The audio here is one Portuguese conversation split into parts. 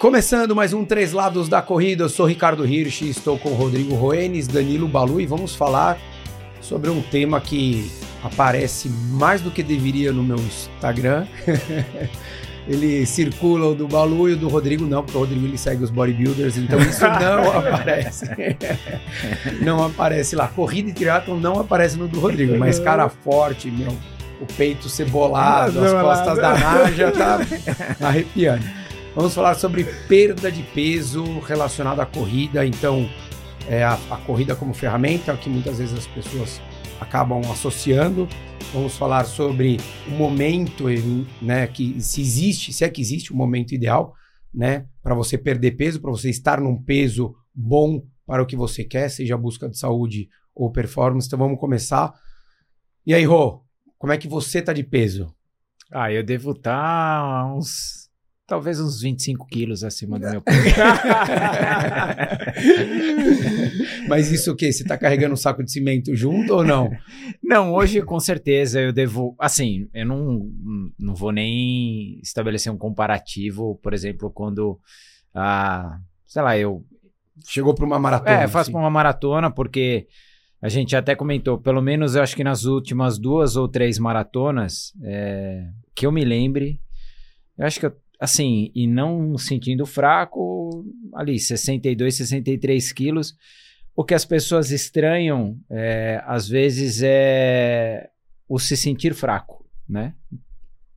Começando mais um Três Lados da Corrida, eu sou Ricardo Hirsch, estou com Rodrigo Roenes, Danilo Balu e vamos falar sobre um tema que aparece mais do que deveria no meu Instagram. ele circula o do Balu e o do Rodrigo não, porque o Rodrigo ele segue os bodybuilders, então isso não aparece. não aparece lá. Corrida e triatlon não aparece no do Rodrigo, mas cara forte, meu, o peito cebolado, as costas da naja, tá arrepiando. Vamos falar sobre perda de peso relacionada à corrida. Então, é a, a corrida como ferramenta, que muitas vezes as pessoas acabam associando. Vamos falar sobre o momento, né, que se existe, se é que existe o um momento ideal, né, para você perder peso, para você estar num peso bom para o que você quer, seja busca de saúde ou performance. Então vamos começar. E aí, Rô, como é que você tá de peso? Ah, eu devo estar tá uns Talvez uns 25 quilos acima do meu peso. Mas isso o quê? Você está carregando um saco de cimento junto ou não? Não, hoje com certeza eu devo. Assim, eu não, não vou nem estabelecer um comparativo, por exemplo, quando. Ah, sei lá, eu. Chegou para uma maratona. É, faço assim. para uma maratona, porque a gente até comentou, pelo menos eu acho que nas últimas duas ou três maratonas, é, que eu me lembre, eu acho que eu assim, e não sentindo fraco, ali, 62, 63 quilos. O que as pessoas estranham, é, às vezes, é o se sentir fraco, né?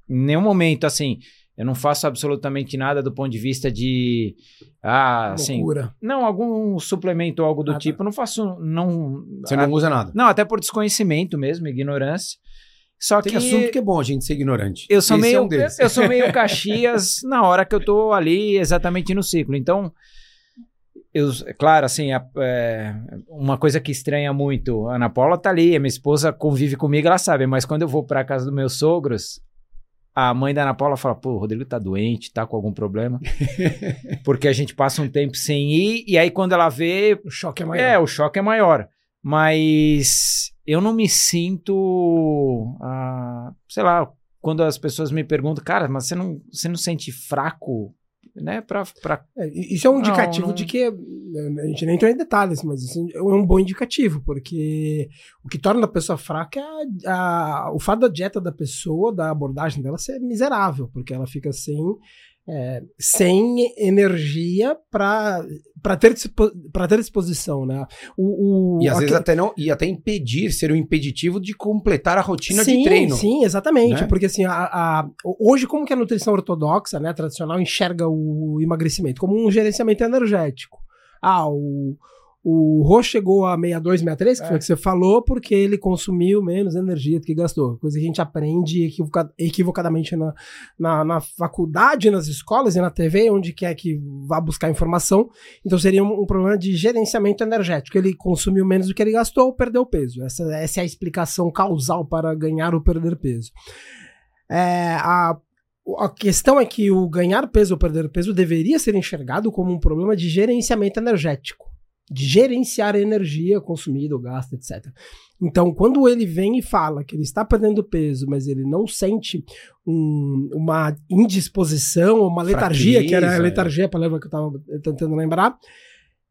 Em nenhum momento, assim, eu não faço absolutamente nada do ponto de vista de. Ah, assim. Loucura. Não, algum suplemento ou algo do tipo. Não faço. Não, Você não usa nada? Não, até por desconhecimento mesmo, ignorância. Só Tem que assunto que é bom a gente ser ignorante. Eu sou Esse meio, é um eu sou meio Caxias na hora que eu tô ali exatamente no ciclo. Então, eu, claro, assim, a, é, uma coisa que estranha muito, a Ana Paula tá ali, a minha esposa convive comigo, ela sabe, mas quando eu vou para casa dos meus sogros, a mãe da Ana Paula fala: pô, o Rodrigo tá doente, tá com algum problema. Porque a gente passa um tempo sem ir, e aí quando ela vê. O choque é maior. É, o choque é maior. Mas eu não me sinto, ah, sei lá, quando as pessoas me perguntam, cara, mas você não, você não sente fraco, né? Pra, pra... É, isso é um indicativo não, não... de que a gente nem entrou em detalhes, mas isso é um bom indicativo, porque o que torna a pessoa fraca é a, a, o fato da dieta da pessoa, da abordagem dela ser miserável, porque ela fica sem é, sem energia para ter para ter disposição, né? O, o e às vezes até não e até impedir ser um impeditivo de completar a rotina sim, de treino. Sim, exatamente, né? porque assim a, a, hoje como que a nutrição ortodoxa, né, tradicional enxerga o emagrecimento como um gerenciamento energético. Ah, o o Rô chegou a 62, 63, que é. foi o que você falou, porque ele consumiu menos energia do que gastou. Coisa que a gente aprende equivocadamente na, na, na, faculdade, nas escolas e na TV, onde quer que vá buscar informação. Então seria um, um, problema de gerenciamento energético. Ele consumiu menos do que ele gastou, perdeu peso. Essa, essa é a explicação causal para ganhar ou perder peso. É, a a questão é que o ganhar peso ou perder peso deveria ser enxergado como um problema de gerenciamento energético de gerenciar a energia consumida, o gasto, etc. Então, quando ele vem e fala que ele está perdendo peso, mas ele não sente um, uma indisposição, uma letargia, Fraqueza, que era a é. letargia, a palavra que eu estava tentando lembrar,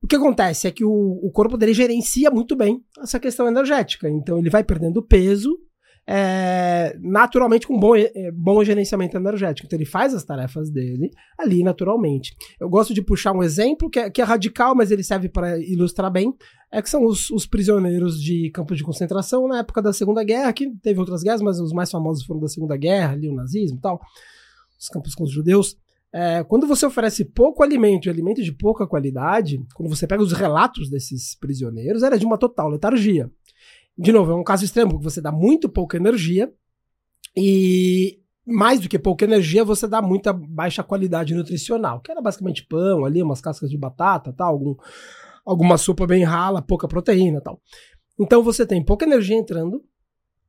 o que acontece é que o, o corpo dele gerencia muito bem essa questão energética. Então, ele vai perdendo peso é, naturalmente com bom, é, bom gerenciamento energético. Então ele faz as tarefas dele ali naturalmente. Eu gosto de puxar um exemplo que é, que é radical, mas ele serve para ilustrar bem. É que são os, os, prisioneiros de campos de concentração na época da Segunda Guerra, que teve outras guerras, mas os mais famosos foram da Segunda Guerra, ali o nazismo e tal, os campos com os judeus. É, quando você oferece pouco alimento e alimento de pouca qualidade, quando você pega os relatos desses prisioneiros, era de uma total letargia. De novo, é um caso extremo, porque você dá muito pouca energia e mais do que pouca energia, você dá muita baixa qualidade nutricional, que era basicamente pão ali, umas cascas de batata, tal, algum, alguma sopa bem rala, pouca proteína, tal. Então você tem pouca energia entrando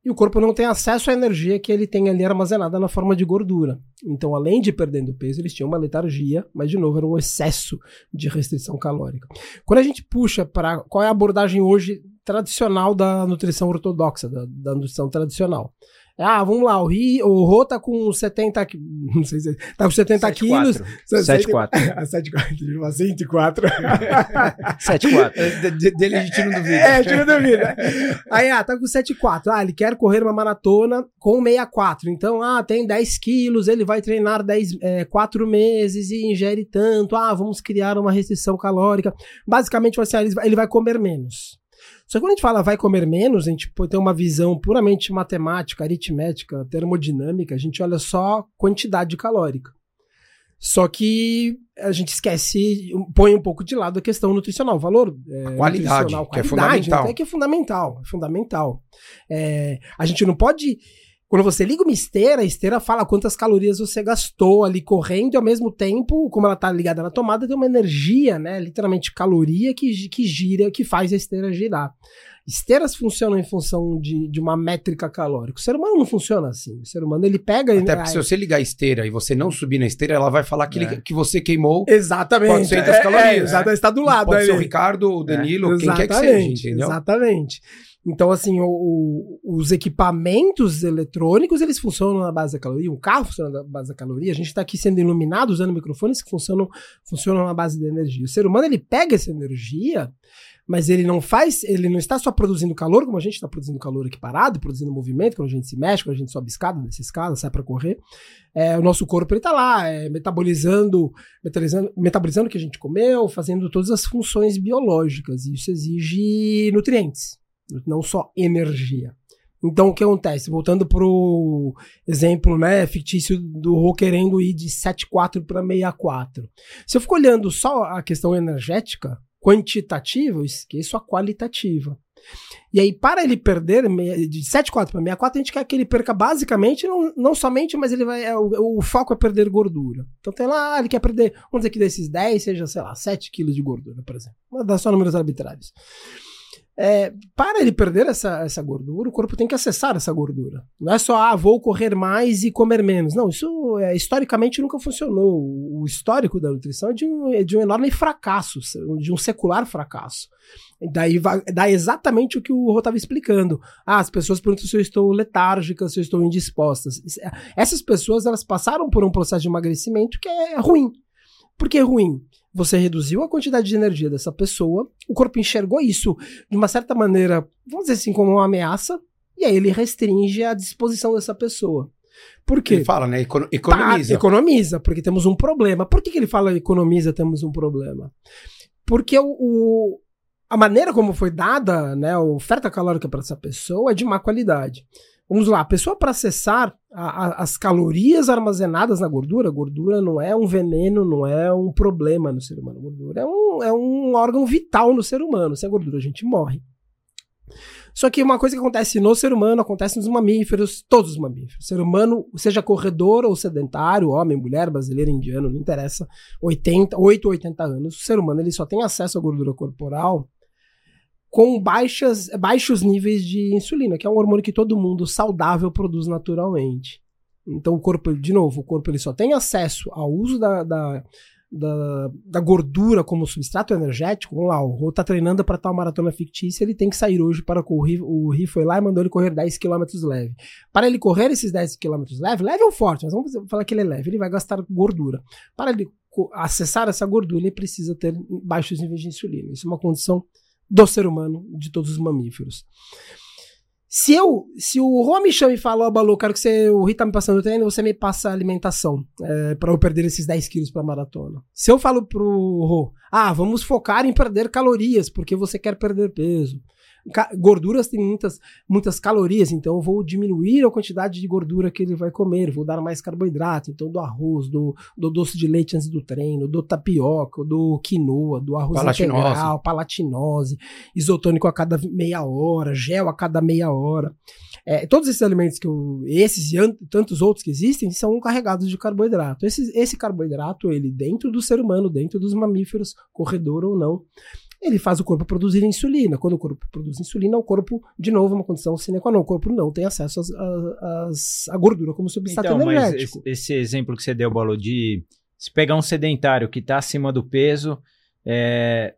e o corpo não tem acesso à energia que ele tem ali armazenada na forma de gordura. Então, além de perdendo peso, eles tinham uma letargia, mas de novo era um excesso de restrição calórica. Quando a gente puxa para qual é a abordagem hoje tradicional da nutrição ortodoxa, da, da nutrição tradicional. Ah, vamos lá, o, Ri, o Rô tá com 70, qui- não sei se tá com 70 quilos. 7,4. 7,4, 104. 7,4. De- de- Dele a gente não duvida. É, a gente não duvida. Aí, ah, tá com 7,4. Ah, ele quer correr uma maratona com 64. Então, ah, tem 10 quilos, ele vai treinar 10, é, 4 meses e ingere tanto. Ah, vamos criar uma restrição calórica. Basicamente, vai- ele vai comer menos. Só que quando a gente fala vai comer menos, a gente pode ter uma visão puramente matemática, aritmética, termodinâmica, a gente olha só quantidade calórica. Só que a gente esquece, põe um pouco de lado a questão nutricional, o valor é, qualidade, nutricional, que é qualidade, fundamental. até que é fundamental, é fundamental. É, a gente não pode quando você liga uma esteira, a esteira fala quantas calorias você gastou ali correndo e ao mesmo tempo, como ela tá ligada na tomada, tem uma energia, né? Literalmente caloria que, que gira, que faz a esteira girar. Esteiras funcionam em função de, de uma métrica calórica. O ser humano não funciona assim. O ser humano ele pega. Até porque se você ligar a esteira e você não subir na esteira, ela vai falar que, ele- É. que você queimou. Exatamente. 400 É, calorias, É, exatamente. Está do lado. Pode ser o. Ricardo, o Danilo, É, quem quer que seja, exatamente, entendeu? Exatamente. Então, assim, o- o- os equipamentos eletrônicos, eles funcionam na base da caloria. Um carro funciona na base da caloria. A gente está aqui sendo iluminado usando microfones que funcionam, funcionam na base da energia. O ser humano, ele pega essa energia, mas ele não faz, ele não está só produzindo calor, como a gente está produzindo calor aqui parado, produzindo movimento, quando a gente se mexe, quando a gente sobe escada, desce escada, sai para correr. É, o nosso corpo, ele tá lá, é, metabolizando, metabolizando, metabolizando o que a gente comeu, fazendo todas as funções biológicas. E isso exige nutrientes, não só energia. Então, o que acontece? Voltando pro exemplo né, fictício do Rô querendo ir de 7,4 para 6,4. Se eu fico olhando só a questão energética, quantitativa, eu esqueço a qualitativa. E aí, para ele perder de 7,4 para 6,4, a gente quer que ele perca basicamente, não, não somente, mas ele vai. é, o, o foco é perder gordura. Então tem lá, ah, ele quer perder, vamos dizer que desses 10 seja, sei lá, 7 quilos de gordura, por exemplo. Dar só números arbitrários. É, para ele perder essa, essa gordura, o corpo tem que acessar essa gordura. Não é só, ah, vou correr mais e comer menos. Não, isso é, historicamente nunca funcionou. O, histórico da nutrição é de, um, é de um enorme fracasso, de um secular fracasso. Daí dá exatamente o que o Rô estava explicando. Ah, as pessoas perguntam se eu estou letárgica, se eu estou indispostas. Essas pessoas, elas passaram por um processo de emagrecimento que é ruim. Por que ruim? Você reduziu a quantidade de energia dessa pessoa, o corpo enxergou isso de uma certa maneira, vamos dizer assim, como uma ameaça, e aí ele restringe a disposição dessa pessoa. Por quê? Ele fala, né? econo- Economiza. Pá, economiza, porque temos um problema. Por que, que ele fala economiza, temos um problema? Porque o, o- a maneira como foi dada né, a oferta calórica para essa pessoa é de má qualidade. Vamos lá, a pessoa para acessar a- a- as calorias armazenadas na gordura, gordura não é um veneno, não é um problema no ser humano. Gordura é um, é um órgão vital no ser humano. Sem a gordura a gente morre. Só que uma coisa que acontece no ser humano, acontece nos mamíferos, todos os mamíferos. Ser humano, seja corredor ou sedentário, homem, mulher, brasileiro, indiano, não interessa, 80, 8 ou 80 anos, o ser humano ele só tem acesso à gordura corporal com baixas, baixos níveis de insulina, que é um hormônio que todo mundo saudável produz naturalmente. Então o corpo, de novo, o corpo ele só tem acesso ao uso da, da, da, da gordura como substrato energético. Vamos lá, o Rô tá treinando para tal maratona fictícia, ele tem que sair hoje para correr. O Ri foi lá e mandou ele correr 10 km leve. Para ele correr esses 10 km leve, leve ou forte, mas vamos falar que ele é leve, ele vai gastar gordura. Para ele acessar essa gordura, ele precisa ter baixos níveis de insulina. Isso é uma condição do ser humano, de todos os mamíferos. Se eu, se o Rô me chama e fala, ó, Balu, quero que você, o Rita tá me passando o treino, você me passa a alimentação, é, para eu perder esses 10 quilos pra maratona. Se eu falo pro Rô, ah, vamos focar em perder calorias, porque você quer perder peso. Gorduras têm muitas, muitas calorias, então eu vou diminuir a quantidade de gordura que ele vai comer, vou dar mais carboidrato, então do arroz, do, do doce de leite antes do treino, do tapioca, do quinoa, do arroz Palatinose. integral, palatinose, isotônico a cada meia hora, gel a cada meia hora. É, todos esses alimentos que eu, esses e an- tantos outros que existem são carregados de carboidrato. Esse, esse carboidrato, ele dentro do ser humano, dentro dos mamíferos, corredor ou não, ele faz o corpo produzir insulina. Quando o corpo produz insulina, o corpo, de novo, é uma condição sine qua non. O corpo não tem acesso às- às- às- à gordura como substrato Então, mas energético. esse, esse exemplo que você deu, Balo, de se pegar um sedentário que está acima do peso, é,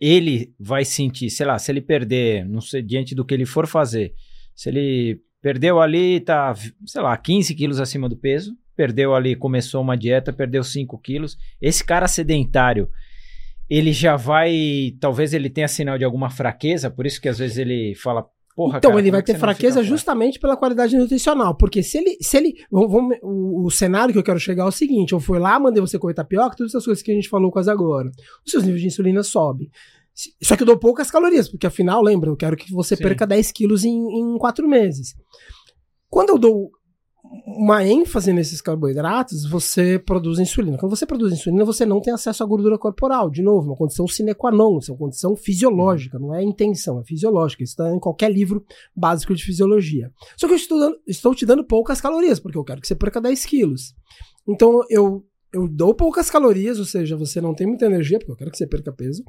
ele vai sentir, sei lá, se ele perder, não sei, diante do que ele for fazer, se ele Perdeu ali, tá, sei lá, 15 quilos acima do peso. Perdeu ali, começou uma dieta, perdeu 5 quilos. Esse cara sedentário, ele já vai. Talvez ele tenha sinal de alguma fraqueza, por isso que às vezes ele fala. Porra, então cara, ele vai é ter fraqueza justamente pela qualidade nutricional. Porque se ele. Se ele vamos- o, o cenário que eu quero chegar é o seguinte: eu fui lá, mandei você comer tapioca, todas essas coisas que a gente falou quase agora. Os seus níveis de insulina sobem. Só que eu dou poucas calorias, porque afinal, lembra, eu quero que você Sim. perca 10 quilos em, em 4 meses. Quando eu dou uma ênfase nesses carboidratos, você produz insulina. Quando você produz insulina, você não tem acesso à gordura corporal. De novo, uma condição sine qua non, isso é uma condição fisiológica, não é intenção, é fisiológica. Isso está em qualquer livro básico de fisiologia. Só que eu estou, dando- estou te dando poucas calorias, porque eu quero que você perca 10 quilos. Então eu, eu dou poucas calorias, ou seja, você não tem muita energia, porque eu quero que você perca peso.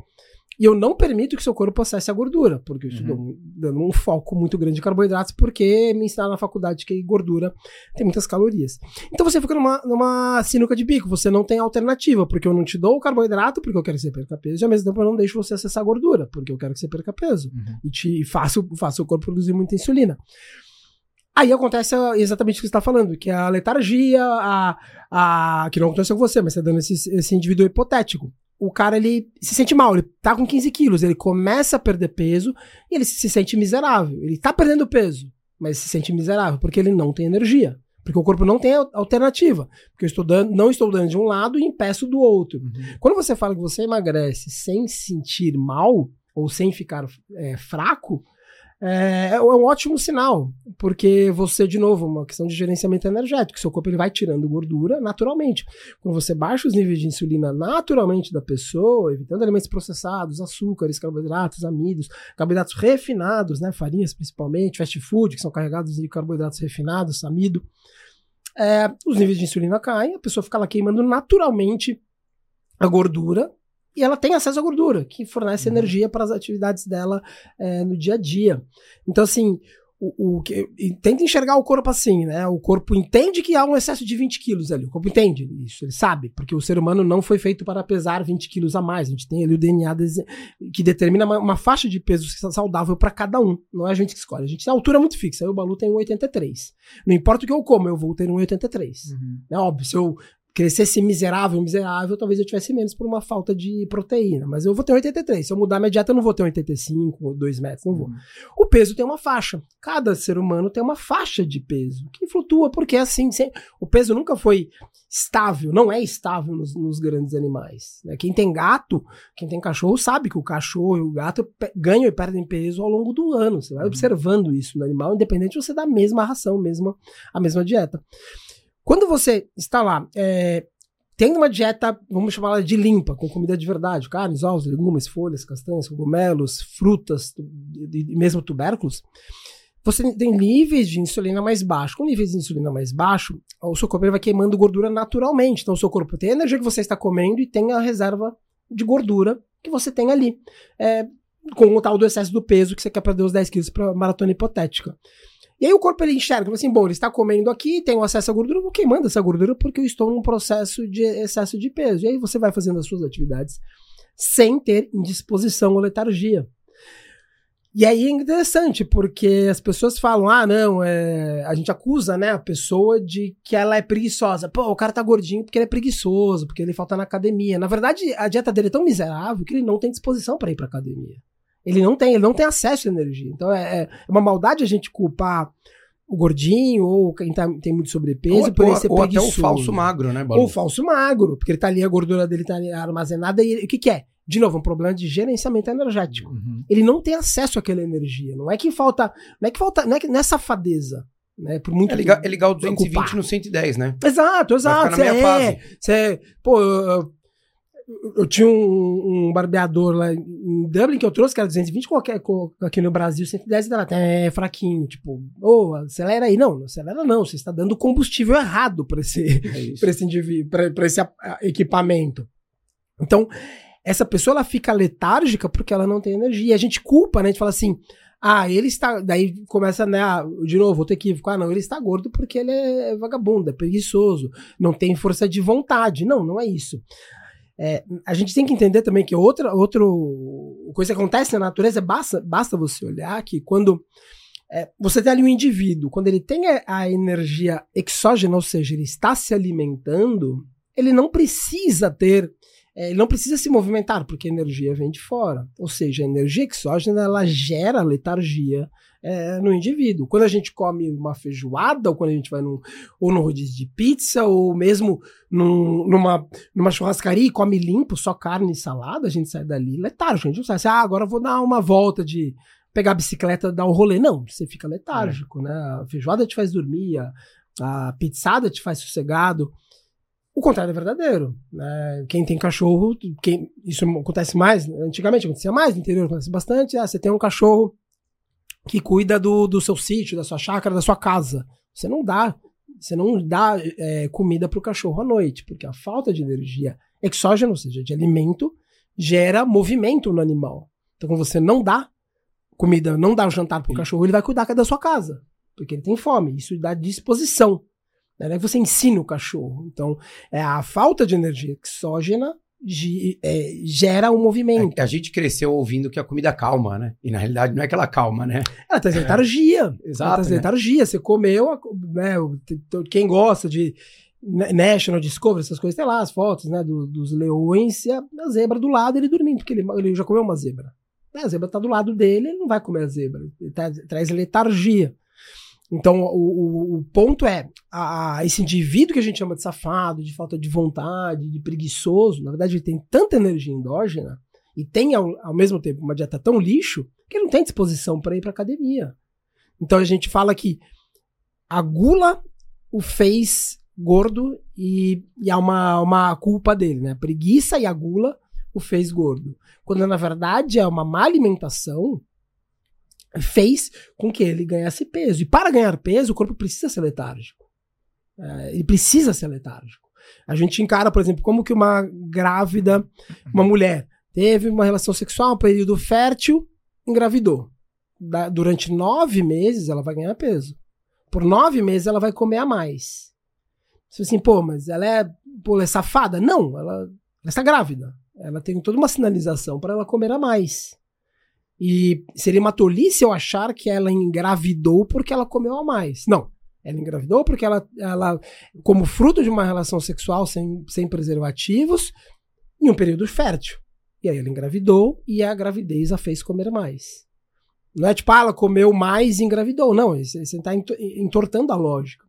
E eu não permito que seu corpo acesse a gordura, porque eu estou Uhum. dando um foco muito grande de carboidratos, porque me ensinaram na faculdade que gordura tem muitas calorias. Então você fica numa, numa sinuca de bico, você não tem alternativa, porque eu não te dou o carboidrato, porque eu quero que você perca peso, e ao mesmo tempo eu não deixo você acessar a gordura, porque eu quero que você perca peso. Uhum. E te faço, faço o corpo produzir muita insulina. Aí acontece exatamente o que você está falando, que é a letargia, a, a, que não aconteceu com você, mas você tá dando esse, esse indivíduo hipotético. O cara, ele se sente mal, ele tá com 15 quilos, ele começa a perder peso e ele se sente miserável. Ele tá perdendo peso, mas se sente miserável porque ele não tem energia. Porque o corpo não tem al- alternativa. Porque eu estou dando, não estou dando de um lado e impeço do outro. Uhum. Quando você fala que você emagrece sem se sentir mal ou sem ficar é, fraco, é, é um ótimo sinal, porque você, de novo, uma questão de gerenciamento energético, seu corpo ele vai tirando gordura naturalmente. Quando você baixa os níveis de insulina naturalmente da pessoa, evitando alimentos processados, açúcares, carboidratos, amidos, carboidratos refinados, né, farinhas principalmente, fast food, que são carregados de carboidratos refinados, amido, é, os níveis de insulina caem, a pessoa fica lá queimando naturalmente a gordura e ela tem acesso à gordura, que fornece Uhum. energia para as atividades dela é, no dia a dia. Então, assim, o, o que- tenta enxergar o corpo assim, né? O corpo entende que há um excesso de 20 quilos ali. O corpo entende isso, ele sabe, porque o ser humano não foi feito para pesar 20 quilos a mais. A gente tem ali o DNA que determina uma, uma faixa de peso saudável para cada um. Não é a gente que escolhe. A gente tem uma altura muito fixa. Aí o Balu tem 1,83. Não importa o que eu como, eu vou ter 1,83. Uhum. É óbvio, se eu crescesse miserável, miserável, talvez eu tivesse menos por uma falta de proteína. Mas eu vou ter 83. Se eu mudar minha dieta, eu não vou ter 85 ou 2 metros, não vou. Uhum. O peso tem uma faixa. Cada ser humano tem uma faixa de peso que flutua, porque é assim, sem- o peso nunca foi estável, não é estável nos, nos grandes animais. né? Quem tem gato, quem tem cachorro, sabe que o cachorro e o gato ganham e perdem peso ao longo do ano. Você vai Uhum. observando isso no animal, independente de você dar a mesma ração, mesma, a mesma dieta. Quando você está lá, é, tendo uma dieta, vamos chamar de limpa, com comida de verdade, carnes, ovos, legumes, folhas, castanhas, cogumelos, frutas e mesmo tubérculos, você tem níveis de insulina mais baixos. Com níveis de insulina mais baixo, o seu corpo vai queimando gordura naturalmente. Então, o seu corpo tem a energia que você está comendo e tem a reserva de gordura que você tem ali. É, com o tal do excesso do peso que você quer perder os 10 quilos para maratona hipotética. E aí o corpo ele enxerga, fala assim, bom, ele está comendo aqui, tem acesso à gordura, vou queimando essa gordura porque eu estou num processo de excesso de peso. E aí você vai fazendo as suas atividades sem ter indisposição ou letargia. E aí é interessante, porque as pessoas falam, ah, não, é... a gente acusa, né, a pessoa de que ela é preguiçosa. Pô, o cara tá gordinho porque ele é preguiçoso, porque ele falta na academia. Na verdade, a dieta dele é tão miserável que ele não tem disposição para ir pra academia. Ele não tem, ele não tem acesso à energia. Então é, é uma maldade a gente culpar o gordinho ou quem tá, tem muito sobrepeso Ou, por ele ser ou até o falso magro, né, Balu? Ou falso magro, porque ele tá ali, a gordura dele tá ali armazenada e ele- o que que é? De novo, um problema de gerenciamento energético. Uhum. Ele não tem acesso àquela energia. Não é que falta, não é que falta, não é, que, não é safadeza, né? Por muito É ligar, é ligar o 220 culpar. no 110, né? Exato, exato. ficar na minha Cê é, cê- pô, eu, eu- tinha um, um barbeador lá em Dublin que eu trouxe, que era 220, qualquer, aqui no Brasil, 110, e ela é fraquinho, tipo, ô, acelera aí. Não, não acelera não, você está dando combustível errado para esse, É para esse, pra- esse a- a- equipamento. Então, essa pessoa ela fica letárgica porque ela não tem energia. A gente culpa, né? A gente fala assim, ah, ele está. Daí começa, né? ah, de novo, outro equívoco. Ah, não, ele está gordo porque ele é vagabundo, é preguiçoso, não tem força de vontade. Não, não é isso. É, a gente tem que entender também que outra, outro coisa que acontece na natureza, basta, basta você olhar que quando é, você tem ali um indivíduo, quando ele tem a, a energia exógena, ou seja, ele está se alimentando, ele não precisa ter é, ele não precisa se movimentar, porque a energia vem de fora. Ou seja, a energia exógena ela gera letargia é, no indivíduo. Quando a gente come uma feijoada, ou quando a gente vai num, ou no rodízio de pizza, ou mesmo num, numa, numa churrascaria e come limpo, só carne e salada, a gente sai dali letárgico. A gente não sai assim, ah, agora vou dar uma volta de pegar a bicicleta, dar um rolê. Não, você fica letárgico, é. né? A feijoada te faz dormir, a, a pizzada te faz sossegado. O contrário é verdadeiro. Né? Quem tem cachorro, quem, isso acontece mais, antigamente acontecia mais, no interior acontece bastante. Ah, você tem um cachorro que cuida do, do seu sítio, da sua chácara, da sua casa. Você não dá, você não dá é, comida para o cachorro à noite, porque a falta de energia exógena, ou seja, de alimento, gera movimento no animal. Então, quando você não dá comida, não dá o jantar para o cachorro, ele vai cuidar da sua casa, porque ele tem fome. Isso dá disposição. É que você ensina o cachorro. Então, é a falta de energia exógena gera um movimento. É, a gente cresceu ouvindo que a comida calma, né? E na realidade não é que ela calma, né? Ela traz letargia. Exato. Ela traz né? letargia. Você comeu, né? Quem gosta de National Discovery, essas coisas, tem lá as fotos, né? Do, dos leões e a, a, zebra do lado, ele dormindo, porque ele, ele já comeu uma zebra. A zebra tá do lado dele, ele não vai comer a zebra. Ele tá, traz letargia. Então, o, o, o ponto é, a, a, esse indivíduo que a gente chama de safado, de falta de vontade, de preguiçoso, na verdade ele tem tanta energia endógena e tem ao, ao mesmo tempo uma dieta tão lixo que ele não tem disposição para ir para academia. Então a gente fala que a gula o fez gordo e, e há uma, uma culpa dele, né? A preguiça e a gula o fez gordo. Quando na verdade é uma má alimentação fez com que ele ganhasse peso. E para ganhar peso, o corpo precisa ser letárgico. É, ele precisa ser letárgico. A gente encara, por exemplo, como que uma grávida, uma mulher, teve uma relação sexual, um período fértil, engravidou. Da, durante nove meses ela vai ganhar peso. Por nove meses ela vai comer a mais. Você assim, pô, mas ela é, pô, ela é safada? Não, ela, ela está grávida. Ela tem toda uma sinalização para ela comer a mais. E seria uma tolice eu achar que ela engravidou porque ela comeu a mais. Não. Ela engravidou porque ela, ela como fruto de uma relação sexual sem, sem preservativos, em um período fértil. E aí ela engravidou e a gravidez a fez comer mais. Não é tipo, ah, ela comeu mais e engravidou. Não, você está entortando a lógica.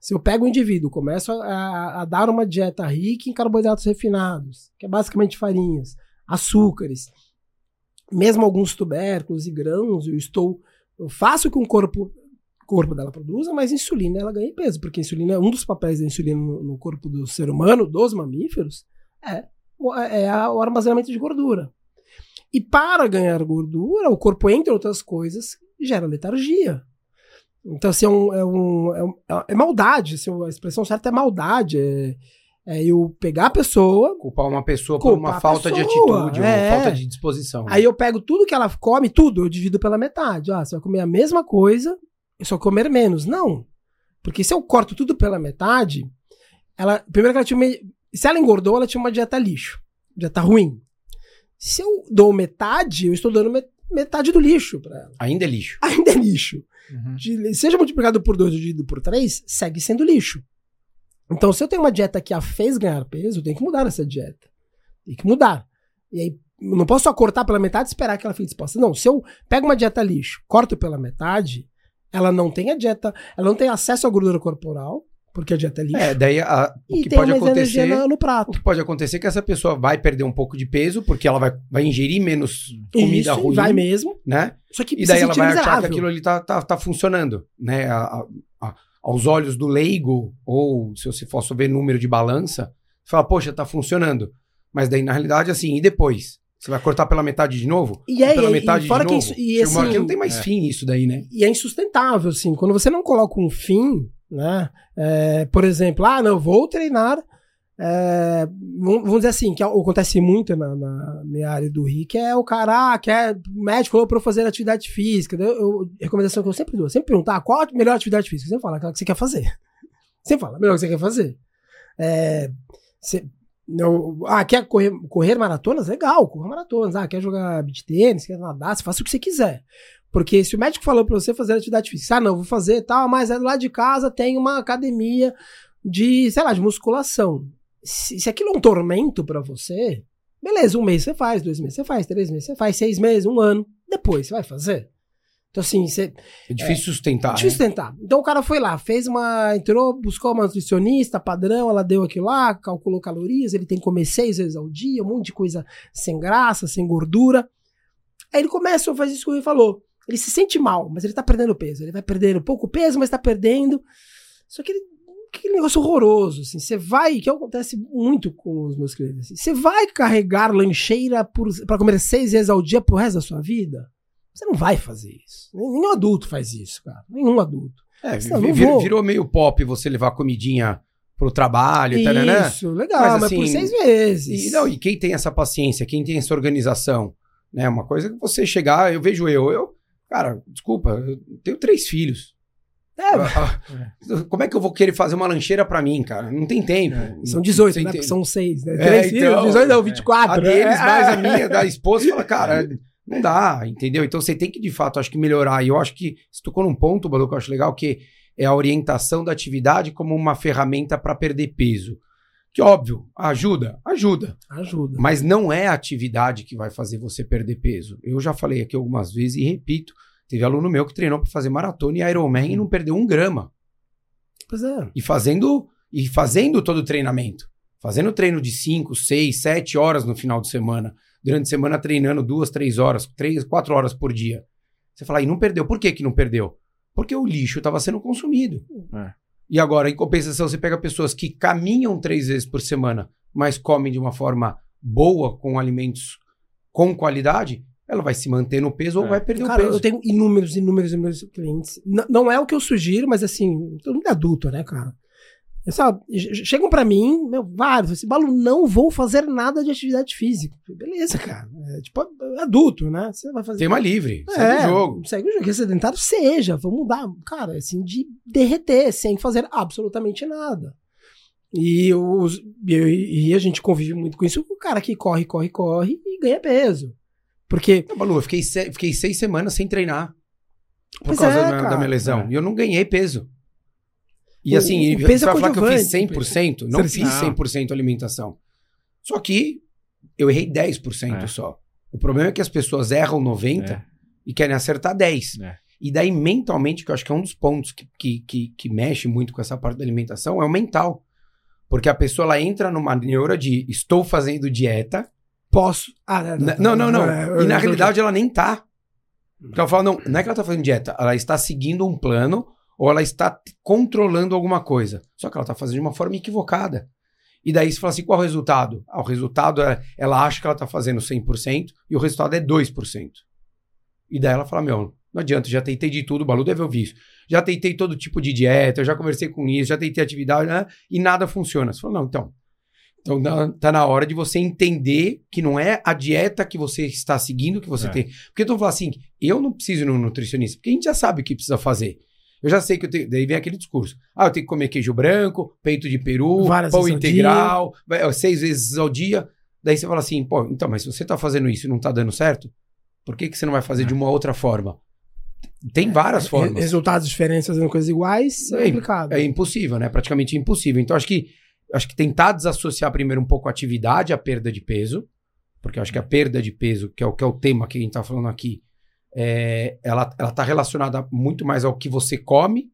Se eu pego o um indivíduo, começo a, a, a, dar uma dieta rica em carboidratos refinados, que é basicamente farinhas, açúcares, mesmo alguns tubérculos e grãos, eu estou. Eu faço com o corpo corpo dela produza, mas insulina ela ganha peso, porque insulina é um dos papéis da insulina no, no corpo do ser humano, dos mamíferos, é, é o armazenamento de gordura. E para ganhar gordura, o corpo, entre outras coisas, gera letargia. Então, assim, é, um, é, um, é, um, é maldade, assim, a expressão certa é maldade, é, é eu pegar a pessoa. Culpar uma pessoa por uma falta pessoa, de atitude, é. uma falta de disposição. Aí eu pego tudo que ela come, tudo, eu divido pela metade. Ah, você vai comer a mesma coisa, eu só comer menos. Não. Porque se eu corto tudo pela metade, ela. Primeiro que ela tinha uma, Se ela engordou, ela tinha uma dieta lixo. Dieta ruim. Se eu dou metade, eu estou dando metade do lixo para ela. Ainda é lixo. Ainda é lixo. Uhum. De, seja multiplicado por 2 ou dividido por 3, segue sendo lixo. Então, se eu tenho uma dieta que a fez ganhar peso, eu tenho que mudar essa dieta. Tem que mudar. E aí, não posso só cortar pela metade e esperar que ela fique disposta. Não, se eu pego uma dieta lixo, corto pela metade, ela não tem a dieta, ela não tem acesso à gordura corporal, porque a dieta é lixo. É, daí a, o que pode acontecer no, no, prato. O que pode acontecer é que essa pessoa vai perder um pouco de peso, porque ela vai, vai ingerir menos comida Isso, ruim. Vai mesmo. Né? Só que e daí ela vai achar que aquilo ali tá, tá, tá funcionando. Né? A, a, aos olhos do leigo, ou se você for ver número de balança, você fala, poxa, tá funcionando. Mas daí, na realidade, assim, e depois? Você vai cortar pela metade de novo? E é, pela e, metade e fora de que novo? Isso, e assim, que não tem mais é. fim isso daí, né? E é insustentável, assim. Quando você não coloca um fim, né? É, por exemplo, ah, não, vou treinar é, vamos dizer assim, que acontece muito na, na, minha área do RIC, é o cara, ah, quer, o médico falou para eu fazer atividade física. Eu, eu, recomendação que eu sempre dou, sempre perguntar qual a melhor atividade física. Você fala aquela que você quer fazer. Você fala, a melhor que você quer fazer. É, você, eu, ah, quer correr, correr maratonas? Legal, correr maratonas. Ah, quer jogar beat tênis, quer nadar, você faça o que você quiser. Porque se o médico falou pra você fazer atividade física, ah, não, vou fazer tal, mas é lado de casa tem uma academia de, sei lá, de musculação. Se, se aquilo é um tormento pra você, beleza, um mês você faz, dois meses você faz, três meses você faz, seis meses, um ano. Depois você vai fazer. Então, assim, você. É difícil sustentar. É difícil né? sustentar. Então o cara foi lá, fez uma. Entrou, buscou uma nutricionista padrão, ela deu aquilo lá, calculou calorias, ele tem que comer seis vezes ao dia, um monte de coisa sem graça, sem gordura. Aí ele começa a fazer isso que o Rui falou. Ele se sente mal, mas ele tá perdendo peso. Ele vai perdendo pouco peso, mas tá perdendo. Só que ele. Que negócio horroroso, assim. Você vai, que acontece muito com os meus clientes. assim, Você vai carregar lancheira por, pra comer seis vezes ao dia pro resto da sua vida? Você não vai fazer isso. Nenhum adulto faz isso, cara. Nenhum adulto. É, vir- virou meio pop você levar comidinha pro trabalho, tá, né? Isso, legal, Mas, mas, por assim, seis vezes. E, não, e quem tem essa paciência, quem tem essa organização, né? Uma coisa que você chegar, eu vejo eu, eu, cara, desculpa, eu tenho três filhos. É, Ah, ah, Como é que eu vou querer fazer uma lancheira pra mim, cara? Não tem tempo. são 18, Você né? são seis, né? É, Três filhos, então, 18 não, é. 24. A né? deles, É, mais é. a minha, da esposa, fala, cara, não dá, entendeu? Então você tem que, de fato, acho que melhorar. E eu acho que você tocou num ponto, Balu, que eu acho legal, que é a orientação da atividade como uma ferramenta para perder peso. Que, óbvio, ajuda, ajuda. Ajuda. Mas não é a atividade que vai fazer você perder peso. Eu já falei aqui algumas vezes e repito. Teve aluno meu que treinou para fazer maratona e Ironman e não perdeu um grama. Pois é. E fazendo, e fazendo todo o treinamento. Fazendo treino de 5, 6, 7 horas no final de semana. Durante a semana treinando duas, três horas, três, quatro horas por dia. Você fala, e não perdeu. Por que, que não perdeu? Porque o lixo estava sendo consumido. É. E agora, em compensação, você pega pessoas que caminham três vezes por semana, mas comem de uma forma boa, com alimentos com qualidade, ela vai se manter no peso ou É. vai perder Cara, o peso. eu tenho inúmeros, inúmeros, inúmeros clientes. N- não é o que eu sugiro, mas assim, todo mundo é adulto, né, cara? É só, ch- chegam pra mim, meu, vários, assim, Balu, não vou fazer nada de atividade física. Beleza, cara. É, tipo, é adulto, né? Você vai fazer. Tema livre, É, segue o jogo. Segue o jogo. Que é sedentário seja. Vamos mudar. Cara, assim, de derreter, sem fazer absolutamente nada. E, os, e, e a gente convive muito com isso. O cara que corre, corre, corre e ganha peso. Porque. Não, Balu, eu fiquei, se- fiquei seis semanas sem treinar. Por Pois causa é, da, minha- da minha lesão. É. E eu não ganhei peso. E O- assim, o você peso é vai falar que eu fiz coadjuvante. 100%? Não Você- fiz não. 100% alimentação. Só que eu errei 10% É. só. O problema é que as pessoas erram 90% É. e querem acertar 10%. É. E daí, mentalmente, que eu acho que é um dos pontos que, que, que, que mexe muito com essa parte da alimentação, é o mental. Porque a pessoa ela entra numa neura de estou fazendo dieta. Posso. Ah, Na- Não, não, não. é, E na realidade ela nem tá. Porque ela fala, não, não é que ela tá fazendo dieta, ela está seguindo um plano ou ela está controlando alguma coisa. Só que ela tá fazendo de uma forma equivocada. E daí você fala assim, qual é o resultado? Ah, o resultado é, ela acha que ela tá fazendo 100% e o resultado é 2%. E daí ela fala, meu, não adianta, já tentei de tudo, o Balu deve ouvir isso. Já tentei todo tipo de dieta, já conversei com isso, já tentei atividade, né? E nada funciona. Você fala, não, então, então tá na hora de você entender que não é a dieta que você está seguindo que você É. tem. Porque tu fala assim, eu não preciso ir no nutricionista, porque a gente já sabe o que precisa fazer. Eu já sei que eu tenho. Daí vem aquele discurso. Ah, eu tenho que comer queijo branco, peito de peru, Várias pão integral, seis vezes ao dia. Daí você fala assim, pô, então, mas se você tá fazendo isso e não tá dando certo, por que, que você não vai fazer de uma outra forma? Tem várias Re- formas. Resultados diferentes fazendo coisas iguais é É, complicado. É impossível, né? Praticamente impossível. Então, acho que acho que tentar desassociar primeiro um pouco a atividade à perda de peso, porque acho que a perda de peso, que é o, que é o tema que a gente está falando aqui, é, ela está relacionada muito mais ao que você come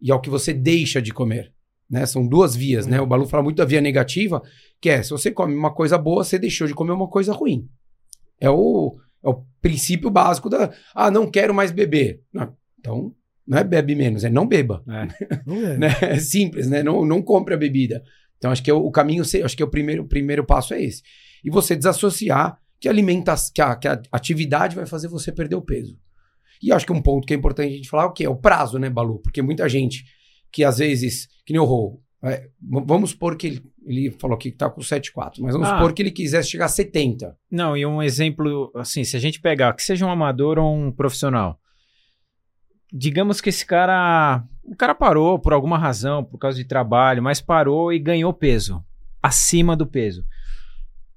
e ao que você deixa de comer. Né? São duas vias, né? O Balu fala muito da via negativa, que é se você come uma coisa boa, você deixou de comer uma coisa ruim. É o, é o princípio básico da. Ah, não quero mais beber. Não, então, não é bebe menos, é não beba Vamos ver. né? É simples, né? Não, não compre a bebida. Então, acho que é o, o caminho, acho que é o primeiro, o primeiro passo é esse. E você desassociar que, alimenta, que, a, que a atividade vai fazer você perder o peso. E acho que um ponto que é importante a gente falar é o que é o prazo, né, Balu? Porque muita gente que às vezes, que nem o Rô, é, vamos supor que ele, ele falou aqui que tá com 7,4, mas vamos Ah. supor que ele quisesse chegar a 70. Não, e um exemplo, assim, se a gente pegar, que seja um amador ou um profissional, digamos que esse cara, o cara parou por alguma razão, por causa de trabalho, mas parou e ganhou peso, acima do peso.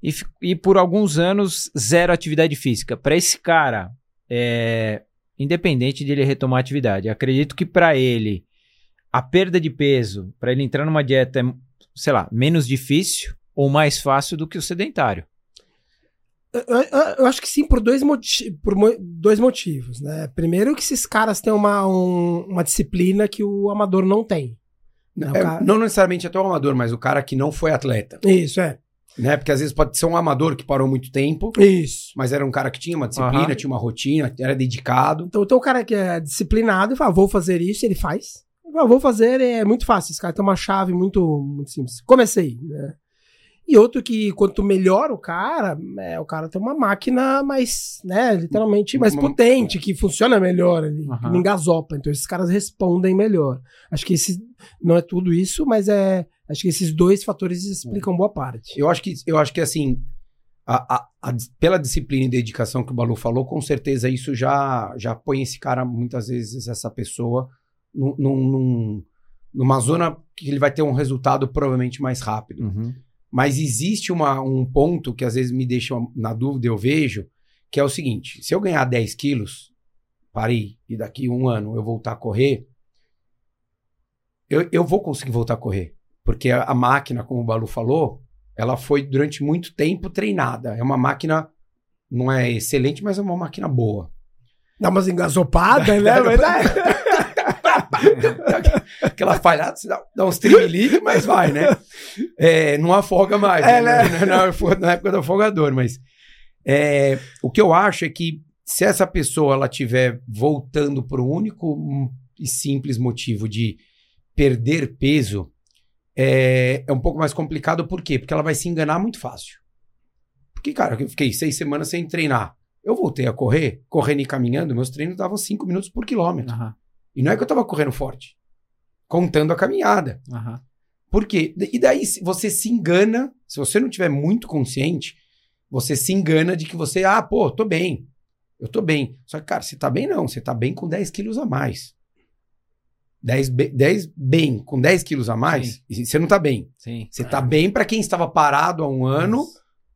E, e por alguns anos, zero atividade física. Para esse cara, é, independente de ele retomar a atividade. Acredito que para ele a perda de peso, para ele entrar numa dieta é, sei lá, menos difícil ou mais fácil do que o sedentário. Eu, acho que sim, por dois, moti por dois motivos, né? Primeiro que esses caras têm uma, um, uma disciplina que o amador não tem. Né? É, cara... Não necessariamente até o amador, mas o cara que não foi atleta. Isso, é. Né? Porque às vezes pode ser um amador que parou muito tempo. Isso. Mas era um cara que tinha uma disciplina, uhum. tinha uma rotina, era dedicado. Então, então o cara que é disciplinado e fala, vou fazer isso, ele faz. Eu vou fazer, é muito fácil. Esse cara tem uma chave muito, muito simples. Comecei, né? E outro que, quanto melhor o cara, é, o cara tem uma máquina mais, né, literalmente mais potente, que funciona melhor ali, uhum. que não engasopa. Então esses caras respondem melhor. Acho que esse não é tudo isso, mas é. Acho que esses dois fatores explicam boa parte. Eu acho que, eu acho que assim, a, a, a, pela disciplina e dedicação que o Balu falou, com certeza isso já, já põe esse cara, muitas vezes, essa pessoa, num, num, numa zona que ele vai ter um resultado provavelmente mais rápido. Uhum. Mas existe uma, um ponto que às vezes me deixa na dúvida, eu vejo, que é o seguinte: se eu ganhar 10 quilos, parei, e daqui um ano eu voltar a correr, eu, eu vou conseguir voltar a correr. Porque a, a máquina, como o Balu falou, ela foi durante muito tempo treinada. É uma máquina, não é excelente, mas é uma máquina boa. Dá umas engasopadas, né? Aquela falhada, você dá, dá uns trimelique, mas vai, né? É, não afoga mais. É, né? né? Na, na época do afogador, mas. É, o que eu acho é que se essa pessoa ela estiver voltando para o único e simples motivo de perder peso, é, é um pouco mais complicado. Por quê? Porque ela vai se enganar muito fácil. Porque, cara, eu fiquei seis semanas sem treinar. Eu voltei a correr, correndo e caminhando, meus treinos davam cinco minutos por quilômetro. Uhum. E não é que eu estava correndo forte, contando a caminhada. Uhum. Por quê? E daí você se engana, se você não tiver muito consciente, você se engana de que você, ah, pô, tô bem. Eu tô bem. Só que, cara, você tá bem não, você tá bem com 10 quilos a mais. 10, 10 bem, com 10 quilos a mais, Sim. você não tá bem. Sim. Você tá bem para quem estava parado há um ano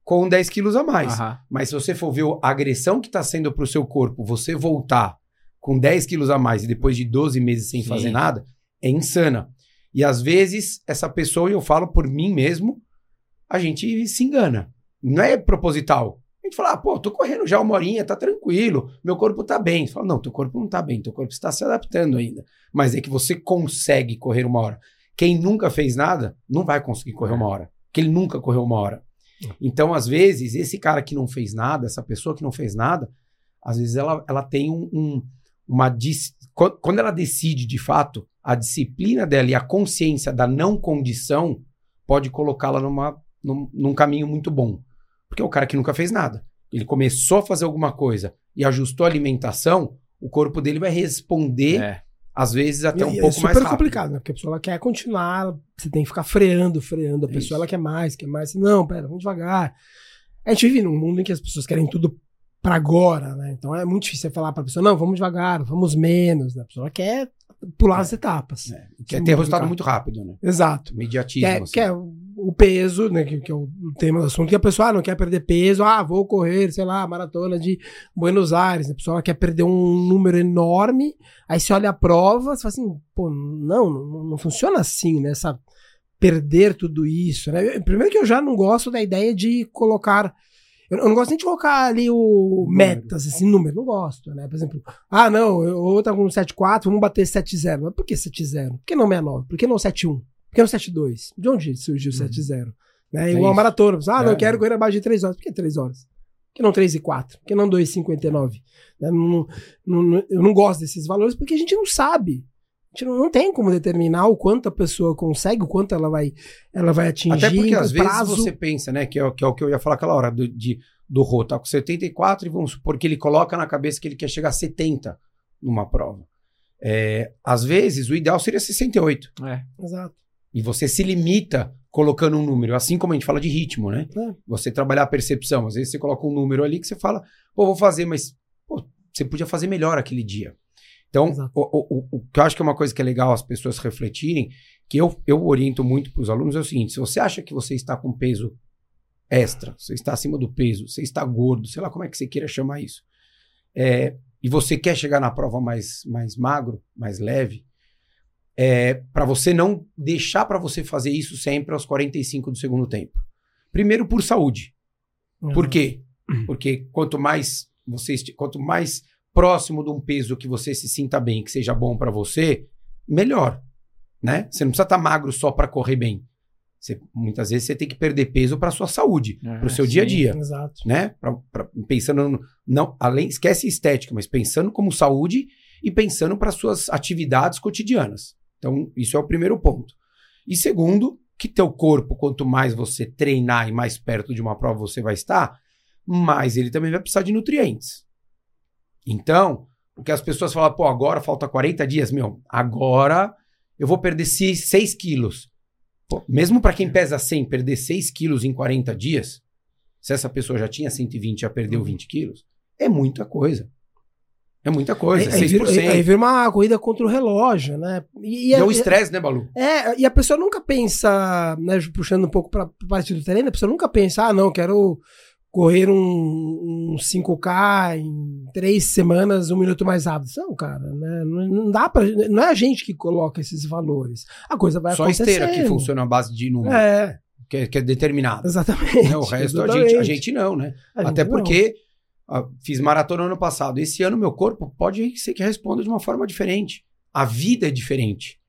com 10 quilos a mais. Uhum. Mas se você for ver a agressão que tá sendo pro seu corpo, você voltar com 10 quilos a mais e depois de 12 meses sem Sim. fazer nada, é insana. E às vezes, essa pessoa, e eu falo por mim mesmo, a gente se engana. Não é proposital. A gente fala, ah, pô, tô correndo já uma horinha, tá tranquilo, meu corpo tá bem. Você fala, não, teu corpo não tá bem, teu corpo está se adaptando ainda. Mas é que você consegue correr uma hora. Quem nunca fez nada, não vai conseguir correr uma hora. Porque ele nunca correu uma hora. Então, às vezes, esse cara que não fez nada, essa pessoa que não fez nada, às vezes ela, ela tem um, um uma quando ela decide de fato, a disciplina dela e a consciência da não condição pode colocá-la numa num, num, caminho muito bom. Porque é o cara que nunca fez nada. Ele começou a fazer alguma coisa e ajustou a alimentação, o corpo dele vai responder, é. às vezes, até e, um pouco mais rápido. É super complicado, né? Porque a pessoa ela quer continuar, você tem que ficar freando, freando. A pessoa Isso. ela quer mais, quer mais. Não, pera, vamos devagar. A gente vive num mundo em que as pessoas querem tudo para agora, né? Então é muito difícil você falar para a pessoa, não, vamos devagar, vamos menos. Né? A pessoa quer pular é, as etapas. É. Quer ter resultado muito rápido, né? Exato. Mediatismo. Quer, assim. quer o peso, né? Que, que, é o tema do assunto, que a pessoa ah, não quer perder peso, ah, vou correr, sei lá, maratona de Buenos Aires. A pessoa quer perder um número enorme, aí você olha a prova, você fala assim, pô, não, não, não funciona assim, né? Essa, perder tudo isso, né? Primeiro que eu já não gosto da ideia de colocar eu, eu, não gosto nem de colocar ali o metas, assim, número. Não gosto, né? Por exemplo, ah, não, eu tá com 7,4, vamos bater 7,0. Mas por que 7,0? Por que não 69? Por que não 7,1? Por que não 7,2? De onde surgiu uhum. 7,0 Né? É Igual a maratona. Ah, não, é. quero correr abaixo de 3 horas. Por que 3 horas? Por que não 3 e 4? Por que não 2,59? Né? Não, não, não, eu não gosto desses valores porque a gente não sabe. A gente não, tem como determinar o quanto a pessoa consegue, o quanto ela vai, ela vai atingir. Até porque às prazo. vezes você pensa, né, que é, que é o que eu ia falar aquela hora, do, de, do Rô, tá com 74 e vamos supor que ele coloca na cabeça que ele quer chegar a 70 numa prova. É, às vezes o ideal seria 68. É, exato. E você se limita colocando um número, assim como a gente fala de ritmo, né? É. Você trabalhar a percepção. Às vezes você coloca um número ali que você fala, pô, vou fazer, mas pô, você podia fazer melhor aquele dia. Então, o, o, o, que eu acho que é uma coisa que é legal as pessoas refletirem, que eu, eu oriento muito para os alunos, é o seguinte: se você acha que você está com peso extra, você está acima do peso, você está gordo, sei lá como é que você queira chamar isso, é, e você quer chegar na prova mais, mais magro, mais leve, é para você não deixar para você fazer isso sempre aos 45 do segundo tempo. Primeiro por saúde. Uhum. Por quê? Porque quanto mais você quanto mais próximo de um peso que você se sinta bem, que seja bom para você, melhor, né? Você não precisa estar magro só para correr bem. Você- muitas vezes você tem que perder peso para sua saúde, É, para o seu sim. dia a dia Exato. né? Pra, pra- pensando no- não além esquece estética, mas pensando como saúde e pensando para suas atividades cotidianas. Então isso é o primeiro ponto. E segundo, que teu corpo quanto mais você treinar e mais perto de uma prova você vai estar, mais ele também vai precisar de nutrientes. Então, o que as pessoas falam, pô, agora falta 40 dias, meu, agora eu vou perder 6 quilos. Pô, mesmo para quem pesa 100, perder 6 quilos em 40 dias, se essa pessoa já tinha 120 e já perdeu 20 quilos, é muita coisa. É muita coisa, Aí, aí, 6%. vira, aí vira uma corrida contra o relógio, né? E, E é o estresse, né, Balu? É, e a pessoa nunca pensa, né, puxando um pouco para parte do treino, a pessoa nunca pensa, ah, não, quero correr um, um 5K em três semanas, um minuto mais rápido. Não, cara, né, não, não dá para, não é a gente que coloca esses valores. A coisa vai Só a acontecer. esteira que funciona à base de número, É, que, é, que é determinado. exatamente. Né, O resto a exatamente. gente, a gente não, né? A gente Até não. porque ah, fiz maratona ano passado. Esse ano meu corpo pode ser que responda de uma forma diferente. A vida é diferente.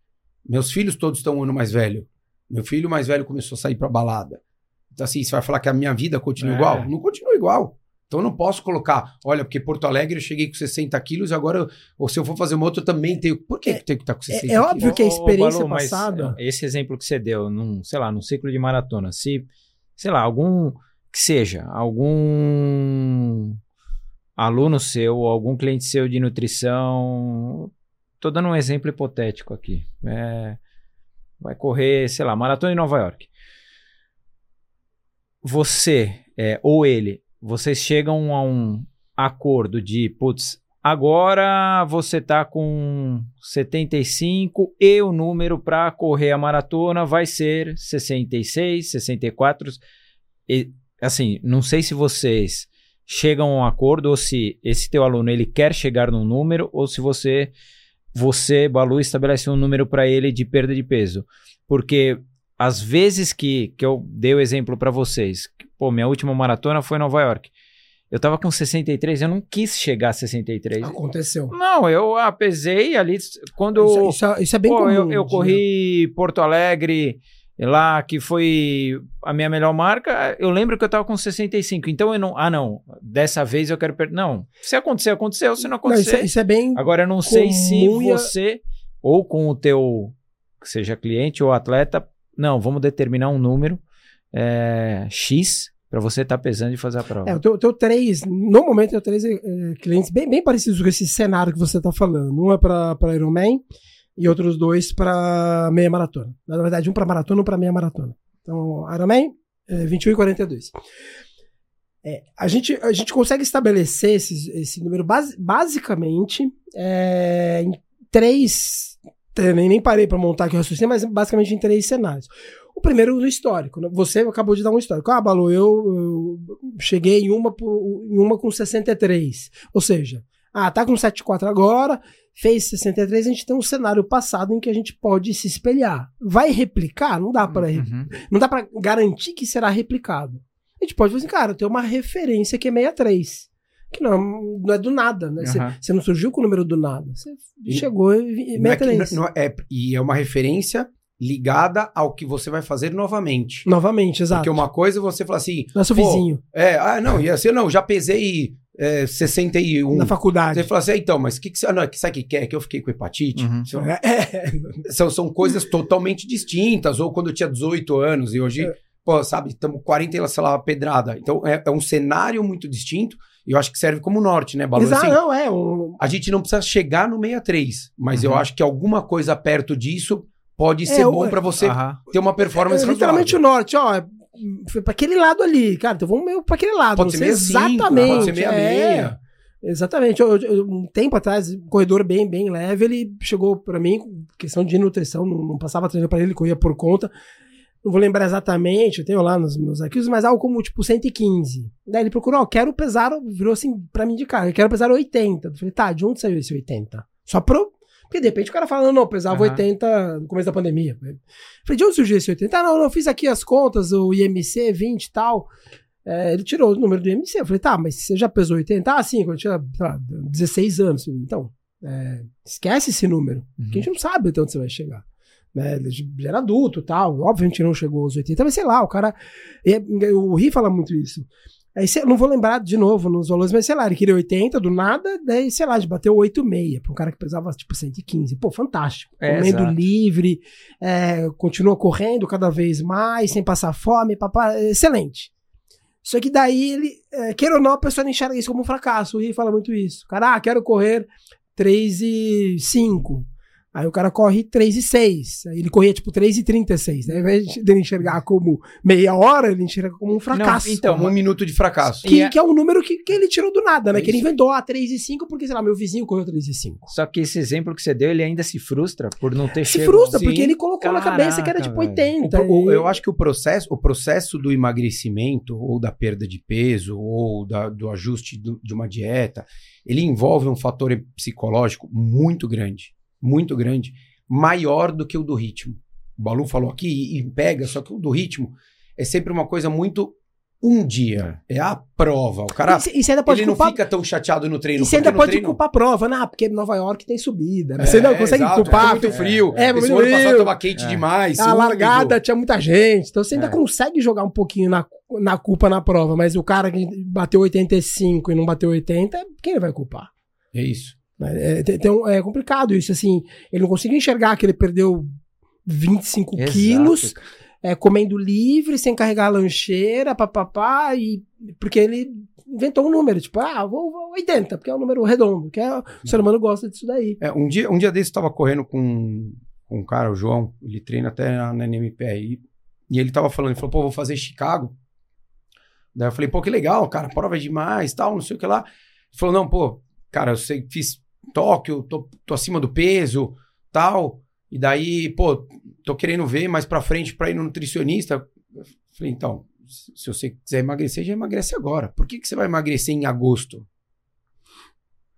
Meus filhos todos estão um ano mais velho. Meu filho mais velho começou a sair pra balada. Então, assim, você vai falar que a minha vida continua É. igual? Não continua igual. Então eu não posso colocar, olha, porque Porto Alegre eu cheguei com 60 quilos e agora, ou se eu for fazer uma outra, eu também tenho. Por que, que tenho que estar com 60 é óbvio quilos? que a Ô, experiência Balu, mas, passada- é, esse exemplo que você deu, num, sei lá, num ciclo de maratona, se, sei lá, algum que seja, algum aluno seu, ou algum cliente seu de nutrição, tô dando um exemplo hipotético aqui, é, vai correr, sei lá, maratona em Nova York. Você, é, ou ele, vocês chegam a um acordo de, putz, agora você tá com 75 e o número para correr a maratona vai ser 66, 64. E, assim, não sei se vocês chegam a um acordo ou se esse teu aluno ele quer chegar num número ou se você você, Balu, estabelece um número para ele de perda de peso. Porque às vezes que, que eu dei o exemplo para vocês, que, pô, minha última maratona foi em Nova York. Eu tava com 63, eu não quis chegar a 63. Aconteceu. Não, eu ah, pesei ali quando Isso, isso é- isso é bem pô, comum. eu, eu de- corri Porto Alegre lá que foi a minha melhor marca, eu lembro que eu tava com 65. Então eu não, ah não, dessa vez eu quero perder. Não, se acontecer aconteceu, se não Não, acontecer. isso, é, isso é bem. Agora eu não sei se a- você ou com o teu seja cliente ou atleta, não, vamos determinar um número é, X para você estar pesando e fazer a prova. É, eu tenho, três, no momento eu tenho três eh, clientes bem, bem parecidos com esse cenário que você está falando. Um é para Ironman e outros dois para meia maratona. Na verdade, um para maratona e um para meia maratona. Então, Ironman, eh, 21 e 42. É, a, gente, a gente consegue estabelecer esses- esse número basi- basicamente é, em três. Nem, nem parei para montar aqui o raciocínio, mas basicamente em três cenários. O primeiro no histórico. né? Você acabou de dar um histórico. Ah, Balu, eu, eu cheguei em uma, em uma com 63. Ou seja, ah, tá com 74 agora, fez 63, a gente tem um cenário passado em que a gente pode se espelhar. Vai replicar? Não dá para Uhum. não dá para garantir que será replicado. A gente pode falar assim, cara, tem uma referência que é 63. Que não, não é do nada, né? Você você não surgiu com o número do nada. Você E- chegou em Não é que- 63. não é- e é uma referência ligada ao que você vai fazer novamente. Novamente, exato. Porque uma coisa é você falar assim, é pô, vizinho, é, ah, não, e assim, não, já pesei é, 61. na faculdade. Você fala assim, ah, então, mas o que, que você. Ah, não, é sabe o que que é? Que eu fiquei com hepatite. Uhum. São, É, são, são coisas totalmente distintas. Ou quando eu tinha 18 anos e hoje, É. pô, sabe, estamos 40 e sei lá, pedrada. Então é, é um cenário muito distinto e eu acho que serve como norte, né, Balu? exato, Assim, não, é. Um, a gente não precisa chegar no 63, mas eu Uhum. acho que alguma coisa perto disso pode É, ser o- bom pra você Aham. ter uma performance é literalmente o razoável. norte, ó. Foi pra aquele lado ali, cara. Então vamos meio pra aquele lado. Pode não ser sei meia cinco, exatamente. pode ser meia é. meia. Exatamente. Eu- eu- eu- um tempo atrás, um corredor bem, bem leve, ele chegou pra mim, questão de nutrição, não, não passava treino pra ele, ele corria por conta. Não vou lembrar exatamente, eu tenho lá nos meus arquivos, mas algo como tipo 115. Daí ele procurou, ó, quero pesar, virou assim pra me indicar, eu quero pesar 80. Eu falei, tá, de onde saiu esse 80? Só pro. Porque de repente o cara falando, não, pesava Aham. 80 no começo da pandemia. Eu falei, de onde surgiu esse 80? Ah, não, não, eu fiz aqui as contas, o IMC 20 e tal. É, ele tirou o número do IMC. Eu falei, tá, mas você já pesou 80? Ah, sim, quando eu tinha sei lá, 16 anos. Então, é, esquece esse número. Porque a gente não sabe até onde você vai chegar. Né? Ele já era adulto e tal. Obviamente não chegou aos 80, mas sei lá, o cara. e- O Ri fala muito isso. Aí, sei- não vou lembrar de novo nos valores, mas sei lá, ele queria 80 do nada, daí, sei lá, de bateu 8,6 para um cara que pesava tipo 115. Pô, fantástico. É, Comendo exato. livre, é, continua correndo cada vez mais, sem passar fome, papá, excelente. Só que daí ele, é, queira ou não, a pessoa não enxerga isso como um fracasso. O Ri fala muito isso. Cara, ah, quero correr 3 e 5. Aí o cara corre 3 e 6. Aí ele corria tipo 3 e 36. Aí, ao invés dele enxergar como meia hora, ele enxerga como um fracasso. Não, então, Como um minuto de fracasso. que, é- que é um número que, que ele tirou do nada, né? É que ele inventou, ah, 3 e 5, porque, sei lá, meu vizinho correu 3 e 5. Só que esse exemplo que você deu, ele ainda se frustra por não ter Se chegado. frustra, sim. porque ele colocou na cabeça que era Caraca, tipo velho. 80. O pro- o- e- eu acho que o processo, o processo do emagrecimento ou da perda de peso ou da- do ajuste do- de uma dieta, ele envolve um fator psicológico muito grande, muito grande, maior do que o do ritmo. O Balu falou aqui e, e pega, só que o do ritmo é sempre uma coisa muito um dia, é a prova. O cara E e você ainda pode ele não culpar fica tão chateado no treino. E você ainda pode treino- culpar a prova, né? Ah, porque Nova York tem subida. Né? É, Você ainda consegue exato, culpar. é muito frio. É, Esse muito ano passado frio. tava quente É. demais. A largada tinha muita gente. Então você ainda É. consegue jogar um pouquinho na, na culpa na prova. Mas o cara que bateu 85 e não bateu 80, quem ele vai culpar? É isso. É, é, complicado isso, assim. Ele não conseguiu enxergar que ele perdeu 25 Exato. quilos, é, comendo livre, sem carregar a lancheira, papapá, e porque ele inventou um número, tipo, ah, vou, vou 80, porque é um número redondo, que é, o ser humano gosta disso daí. É, um dia, um dia desse eu tava correndo com, com um cara, o João, ele treina até na, na NMPR, e, e ele tava falando, ele falou, pô, vou fazer Chicago. Daí eu falei, pô, que legal, cara, prova é demais, tal, não sei o que lá. Ele falou, não, pô, cara, eu sei, fiz Tóquio, tô, tô acima do peso, tal, e daí, pô, tô querendo ver mais pra frente pra ir no nutricionista. Eu falei, então, se você quiser emagrecer, já emagrece agora. Por que, que você vai emagrecer em agosto?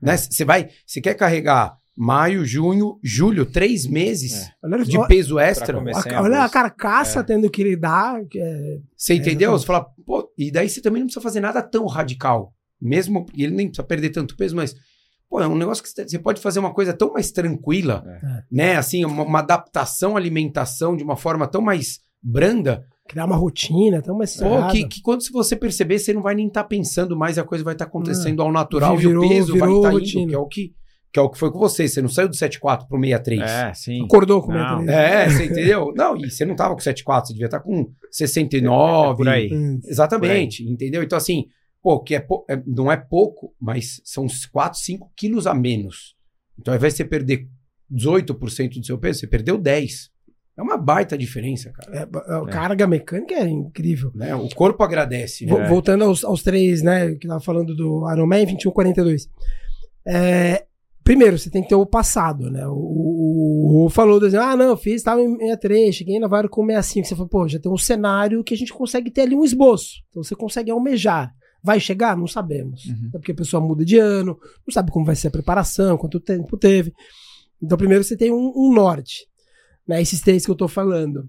Né? Você vai, você quer carregar maio, junho, julho, três meses Olha, de peso extra? a, olha a carcaça É. tendo que lidar. que é- Você entendeu? exatamente. Você fala, pô, e daí você também não precisa fazer nada tão radical. Mesmo, e ele nem precisa perder tanto peso, mas, pô, é um negócio que você pode fazer uma coisa tão mais tranquila, É. né? Assim, uma, uma adaptação à alimentação de uma forma tão mais branda, criar uma rotina, tão mais pô, que, que quando se você perceber, você não vai nem estar pensando mais, a coisa vai estar acontecendo ao natural Virou- e o peso vai estar indo, rotina. que é o que, que é o que foi com você. Você não saiu do 7,4 pro 63. É, sim. Acordou com o Não. medo. É, você entendeu? Não, e você não tava com 7,4, você devia estar com 69. É por aí. Exatamente, entendeu? Então, assim, pô, que é, é- não é pouco, mas são uns 4, 5 quilos a menos. Então, ao invés de você perder 18% do seu peso, você perdeu 10%. É uma baita diferença, cara. É, a carga mecânica é incrível. Né? O corpo agradece, né? Voltando aos, aos três, né, que tava falando do Ironman 2142. É, primeiro, você tem que ter o passado, né? O, o, o falou, do, ah, não, eu fiz, tava em 63, cheguei na Vara com 65. Você falou, pô, já tem um cenário que a gente consegue ter ali um esboço. Então você consegue almejar. Vai chegar? Não sabemos. Uhum. Até porque a pessoa muda de ano, não sabe como vai ser a preparação, quanto tempo teve. Então, primeiro você tem um, um norte. Né? Esses três que eu tô falando.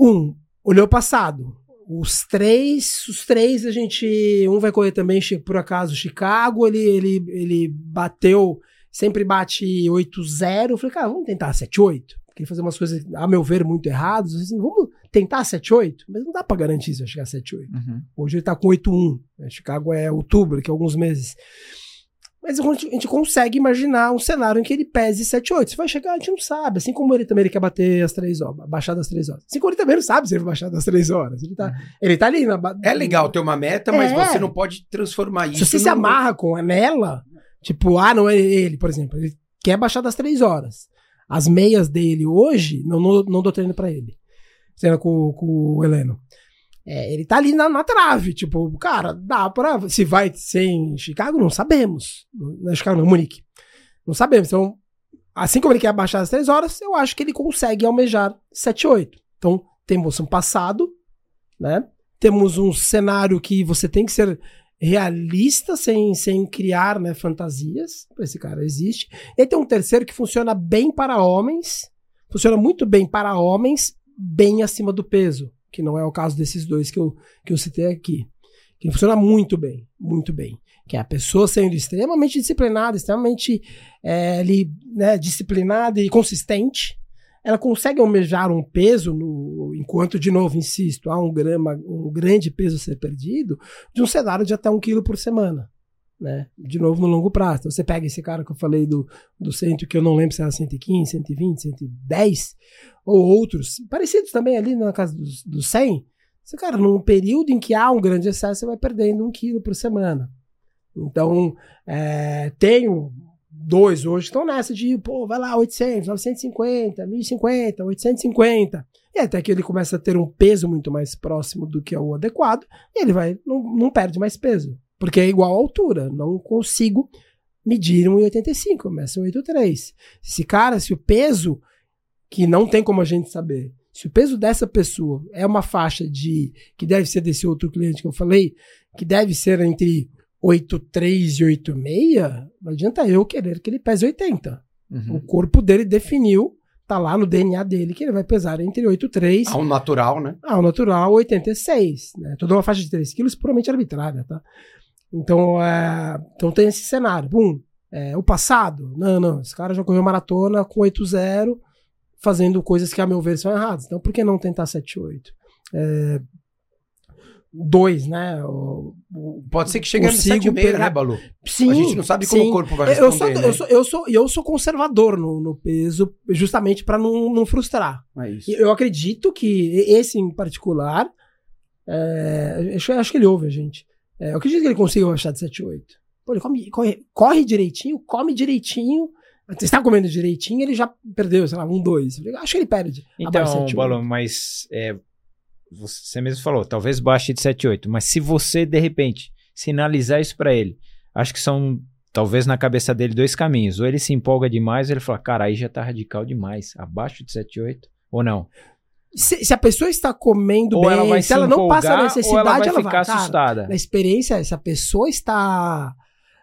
Um, olhou o passado. Os três, os três a gente. Um vai correr também, por acaso, Chicago. Ele, ele, ele bateu, sempre bate 8-0. Eu falei, cara, vamos tentar 7-8. Queria fazer umas coisas, a meu ver, muito erradas. Assim, vamos tentar 7-8? Mas não dá pra garantir se vai chegar a 7-8. Uhum. Hoje ele tá com 8-1. né? Chicago é outubro, que é alguns meses. Mas a gente, a gente consegue imaginar um cenário em que ele pese 7-8. Se vai chegar, a gente não sabe. Assim como ele também ele quer bater as 3 horas, baixar das 3 horas. Assim como ele também não sabe se ele vai baixar das 3 horas. Ele tá, ele tá ali na. É legal ter uma meta, mas É. você não pode transformar isso. Se você se num- amarra com nela, tipo, ah, não é ele, por exemplo. Ele quer baixar das 3 horas. As meias dele hoje, não, não, não dou treino pra ele. Sendo com, com o Heleno. É, ele tá ali na, na trave, tipo, cara, dá pra. Se vai ser em Chicago, não sabemos. Não é Chicago, não, Munique. Não sabemos. Então, assim como ele quer baixar as 3 horas, eu acho que ele consegue almejar 7, 8. Então, temos um passado, né? Temos um cenário que você tem que ser realista sem, sem criar né, fantasias. Esse cara existe. E tem um terceiro que funciona bem para homens, funciona muito bem para homens, bem acima do peso, que não é o caso desses dois que eu, que eu citei aqui. Que funciona muito bem, muito bem. Que é a pessoa sendo extremamente disciplinada, extremamente é, ali, né, disciplinada e consistente, ela consegue almejar um peso, no, enquanto, de novo, insisto, há um, grama, um grande peso a ser perdido, de um cenário de até um quilo por semana. Né? De novo, no longo prazo. Então, você pega esse cara que eu falei do, do centro, que eu não lembro se era 115, 120, 110, ou outros, parecidos também ali na casa dos, dos 100. Você, cara, num período em que há um grande excesso, você vai perdendo um quilo por semana. Então, é, tenho dois hoje estão nessa de, pô, vai lá, 800, 950, 1050, 850. E até que ele começa a ter um peso muito mais próximo do que é o adequado, e ele vai, não, não perde mais peso. Porque é igual à altura. Não consigo medir 1,85, começa 1,83. Esse cara, se o peso, que não tem como a gente saber, se o peso dessa pessoa é uma faixa de, que deve ser desse outro cliente que eu falei, que deve ser entre 83 e 86, não adianta eu querer que ele pese 80. Uhum. O corpo dele definiu, tá lá no DNA dele, que ele vai pesar entre 83... Ao natural, né? Ao natural, 86. Né? Toda uma faixa de 3 quilos puramente arbitrária, tá? Então, é, então tem esse cenário. Bum, é, o passado? Não, não. Esse cara já correu maratona com 8-0, fazendo coisas que, a meu ver, são erradas. Então, por que não tentar 7-8? É, dois, né? O, Pode ser que chegue no 7,5, pegar... né, Balu? Sim. A gente não sabe como sim. o corpo vai responder. Eu sou, né? eu sou, eu sou, eu sou conservador no, no peso, justamente para não, não frustrar. É isso. Eu acredito que esse em particular, é, acho, acho, que ele ouve a gente. É, eu acredito que ele consiga baixar de 7,8. Pô, ele come, corre, corre direitinho, come direitinho. Você está comendo direitinho, ele já perdeu, sei lá, um, dois. Acho que ele perde. Então, Balu, mas é, você mesmo falou, talvez baixe de 7,8, mas se você, de repente, sinalizar isso para ele, acho que são, talvez na cabeça dele, dois caminhos. Ou ele se empolga demais, ou ele fala, cara, aí já tá radical demais, abaixo de 7,8, ou não? Se, se, a pessoa está comendo ou bem, ela vai se, se ela não passa a necessidade, ela vai ela ficar vai, assustada. na experiência, se a pessoa está.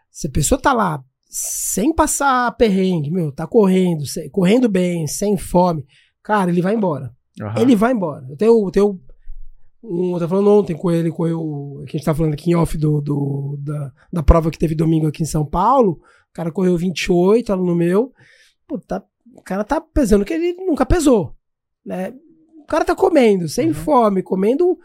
Se a pessoa está lá sem passar perrengue, meu, tá correndo, sem, correndo bem, sem fome, cara, ele vai embora. Uhum. Ele vai embora. Eu tenho, eu tenho um, eu tava falando ontem com ele, correu. Que a gente tá falando aqui em off do, do, da, da prova que teve domingo aqui em São Paulo. O cara correu 28, aluno meu. Pô, tá, o cara tá pesando que ele nunca pesou. Né? O cara tá comendo, sem uhum. fome, comendo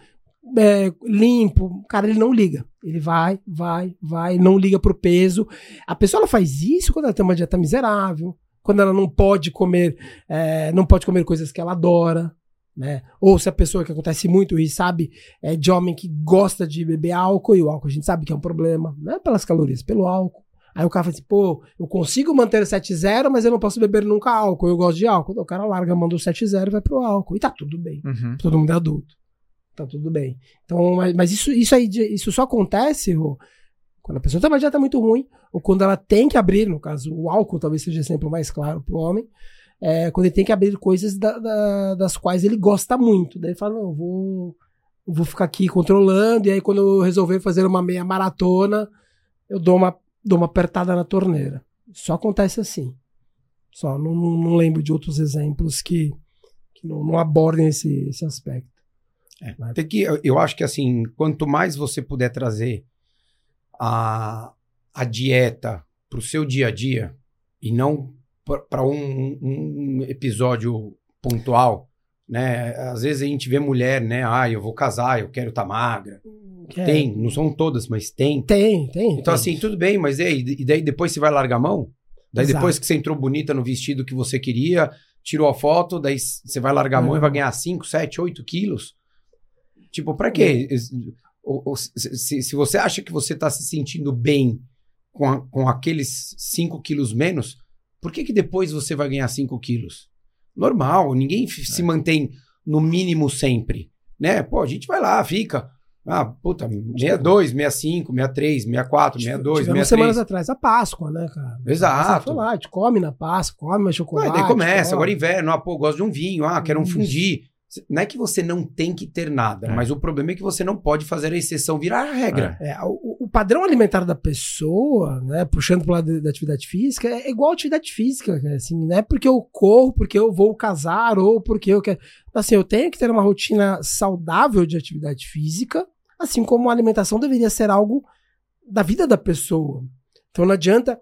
é, limpo. Cara, ele não liga. Ele vai, vai, vai, não liga pro peso. A pessoa ela faz isso quando ela tem uma dieta miserável, quando ela não pode comer, é, não pode comer coisas que ela adora né? Ou se a pessoa que acontece muito e sabe é de homem que gosta de beber álcool, e o álcool a gente sabe que é um problema, não é pelas calorias, pelo álcool. Aí o cara fala assim, pô, eu consigo manter 7-0, mas eu não posso beber nunca álcool, eu gosto de álcool. Então, o cara larga, manda o 7-0 e vai pro álcool. E tá tudo bem. Uhum. Todo mundo é adulto. Tá tudo bem. Então, mas, mas isso, isso aí, isso só acontece, Rô, quando a pessoa tem uma dieta muito ruim, ou quando ela tem que abrir, no caso, o álcool talvez seja sempre o mais claro pro homem, é, quando ele tem que abrir coisas da, da, das quais ele gosta muito. Daí ele fala, não, vou, vou ficar aqui controlando, e aí quando eu resolver fazer uma meia maratona, eu dou uma, dou uma apertada na torneira. Só acontece assim. Só não, não lembro de outros exemplos que, que não, não abordem esse, esse aspecto. É, tem que, eu acho que assim, quanto mais você puder trazer a, a dieta para o seu dia a dia e não para um, um, episódio pontual, né? Às vezes a gente vê mulher, né? Ah, eu vou casar, eu quero estar tá magra. É. Tem, não são todas, mas tem. Tem, tem. Então, tem. assim, tudo bem, mas e, aí, e daí depois você vai largar a mão? Daí Exato. depois que você entrou bonita no vestido que você queria, tirou a foto, daí você vai largar a mão e vai ganhar 5, 7, 8 quilos? Tipo, pra quê? Ou, ou, se, se, você acha que você tá se sentindo bem com, a, com aqueles 5 quilos menos, por que, que depois você vai ganhar 5 quilos? Normal, ninguém é. se mantém no mínimo sempre. Né? Pô, a gente vai lá, fica. Ah, puta, 62, 65, 63, 64, 62, 63. semanas atrás, a Páscoa, né, cara? Exato. Foi lá, a gente come na Páscoa, come mais chocolate. Não, daí começa, come. agora inverno, ah, pô, gosto de um vinho, ah, quero um fundi. Não é que você não tem que ter nada, É. mas o problema é que você não pode fazer a exceção virar a regra. É, o, o padrão alimentar da pessoa, né, puxando pro lado da atividade física, é igual à atividade física, né, assim, não é porque eu corro, porque eu vou casar ou porque eu quero. Assim, eu tenho que ter uma rotina saudável de atividade física, assim como a alimentação deveria ser algo da vida da pessoa. Então não adianta.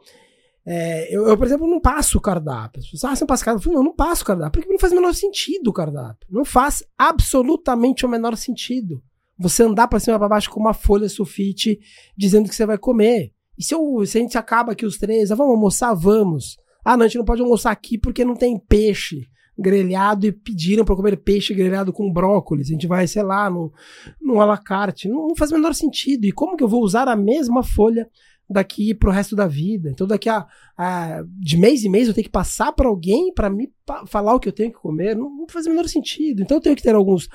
é, eu, eu, por exemplo, não passo cardápio. As pessoas, ah, você não passa cardápio? Eu não, não passo cardápio, porque não faz o menor sentido o cardápio. Não faz absolutamente o menor sentido você andar pra cima e pra baixo com uma folha sulfite dizendo que você vai comer. E se, eu, se a gente acaba aqui os três, ah, vamos almoçar? Vamos. Ah, não, a gente não pode almoçar aqui porque não tem peixe grelhado e pediram para comer peixe grelhado com brócolis. A gente vai, sei lá, no, no alacarte. Não, não faz o menor sentido. E como que eu vou usar a mesma folha daqui pro resto da vida? Então, daqui a, a de mês em mês eu tenho que passar para alguém para me falar o que eu tenho que comer? Não, não faz o menor sentido. Então, eu tenho que ter alguns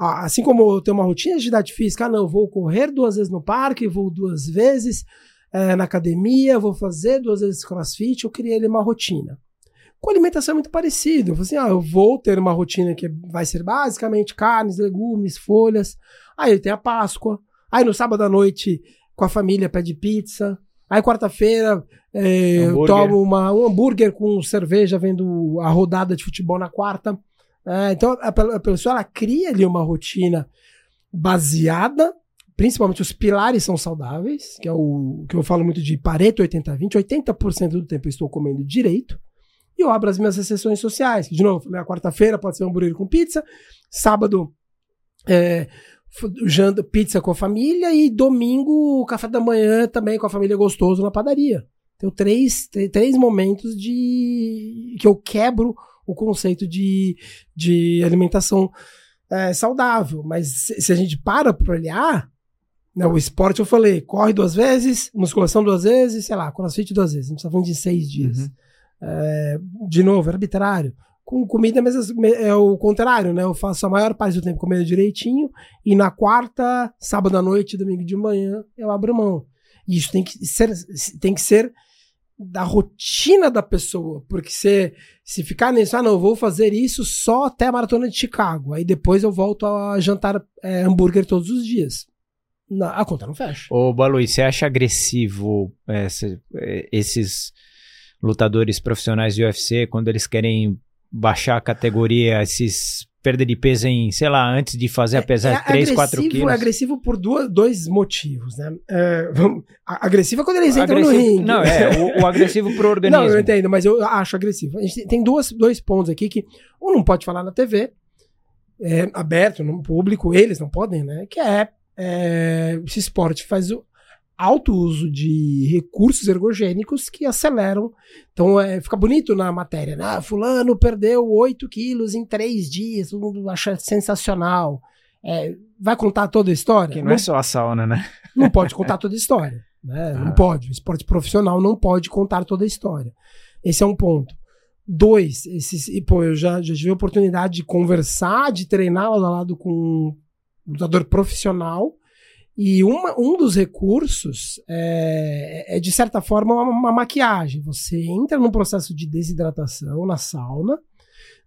assim como eu tenho uma rotina de atividade física, ah, não, eu vou correr duas vezes no parque, vou duas vezes é, na academia, vou fazer duas vezes crossfit, eu criei uma rotina. Com alimentação é muito parecido. Eu assim, ah, eu vou ter uma rotina que vai ser basicamente carnes, legumes, folhas. Aí tem a Páscoa. Aí no sábado à noite, com a família, pede pizza. Aí quarta-feira, é, eu tomo uma, um hambúrguer com cerveja, vendo a rodada de futebol na quarta. É, então a, a pessoa ela cria ali uma rotina baseada, principalmente os pilares são saudáveis, que é o que eu falo muito de Pareto 80-20, 80%, do tempo eu estou comendo direito, e eu abro as minhas exceções sociais. De novo, na quarta-feira pode ser um hambúrguer com pizza, sábado é, pizza com a família e domingo café da manhã também com a família gostoso na padaria. Tenho três, três momentos de que eu quebro o conceito de, de alimentação é, saudável. Mas se, se, a gente para para olhar, né, o esporte eu falei, corre duas vezes, musculação duas vezes, sei lá, crossfit duas vezes. A gente está falando de seis dias. Uhum. É, de novo, arbitrário. Com comida é o contrário, né? Eu faço a maior parte do tempo comendo direitinho e na quarta, sábado à noite, domingo de manhã, eu abro mão. E isso tem que ser, tem que ser da rotina da pessoa, porque se, se ficar nisso, ah, não, eu vou fazer isso só até a maratona de Chicago, aí depois eu volto a jantar é, hambúrguer todos os dias. Não, a conta não fecha. Ô, Balui, você acha agressivo é, esses lutadores profissionais de UFC quando eles querem baixar a categoria, esses perda de peso em, sei lá, antes de fazer apesar é, de 3, 4 quilos. É agressivo por duas, dois motivos, né? É, vamos, agressivo é quando eles entram agressivo, no ringue. Não, é, o, o agressivo pro organismo. Não, eu entendo, mas eu acho agressivo. A gente tem duas, dois pontos aqui que um não pode falar na TV, é, aberto, no público, eles não podem, né? Que é, é esse esporte faz o alto uso de recursos ergogênicos que aceleram. Então é, fica bonito na matéria, né? Ah, fulano perdeu 8 quilos em 3 dias, todo mundo acha sensacional. É, vai contar toda a história? Que não, não, é só a sauna, né? Não pode contar toda a história. Né? Ah. Não pode. O esporte profissional não pode contar toda a história. Esse é um ponto. Dois, esses, e, pô, eu já, já tive a oportunidade de conversar, de treinar lado a lado com um lutador profissional e uma, um dos recursos é, é, de certa forma, uma, uma, maquiagem. Você entra num processo de desidratação na sauna,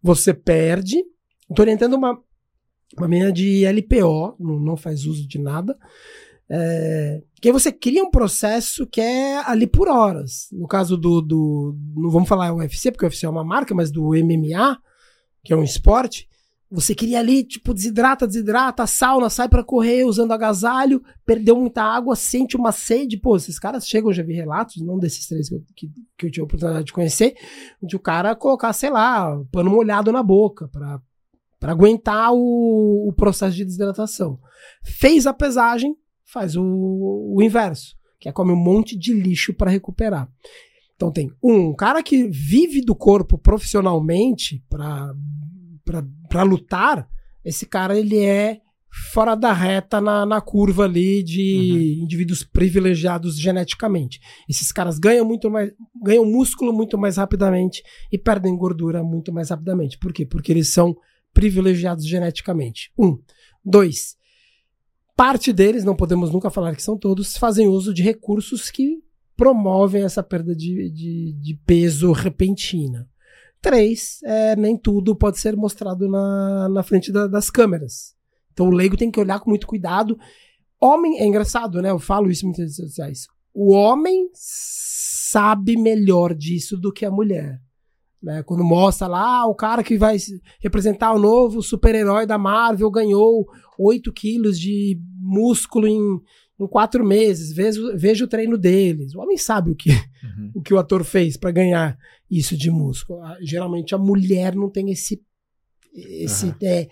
você perde. Estou orientando uma, uma menina de LPO, não, não faz uso de nada. É, que aí você cria um processo que é ali por horas. No caso do, do. Não vamos falar UFC, porque o UFC é uma marca, mas do MMA, que é um esporte você queria ali, tipo, desidrata, desidrata, sauna, sai para correr usando agasalho, perdeu muita água, sente uma sede. Pô, esses caras chegam, eu já vi relatos, não desses três que eu, que, que eu tive a oportunidade de conhecer, de o cara colocar, sei lá, pano molhado na boca para aguentar o, o, processo de desidratação. Fez a pesagem, faz o, o inverso, que é come um monte de lixo para recuperar. Então tem um, um cara que vive do corpo profissionalmente para para lutar, esse cara ele é fora da reta na, na curva ali de uhum. indivíduos privilegiados geneticamente. Esses caras ganham muito mais, ganham músculo muito mais rapidamente e perdem gordura muito mais rapidamente. Por quê? Porque eles são privilegiados geneticamente. Um. Dois. Parte deles, não podemos nunca falar que são todos, fazem uso de recursos que promovem essa perda de, de, de peso repentina. Três, é, nem tudo pode ser mostrado na, na frente da- das câmeras. Então o leigo tem que olhar com muito cuidado. Homem, é engraçado, né? Eu falo isso muitas redes sociais. O homem sabe melhor disso do que a mulher. Né? Quando mostra lá, ah, o cara que vai se- representar o novo super-herói da Marvel ganhou 8 quilos de músculo em, em quatro meses. Veja, veja o treino deles. O homem sabe o que, Uhum. o que o ator fez para ganhar isso de músculo. Geralmente a mulher não tem esse esse Aham. é,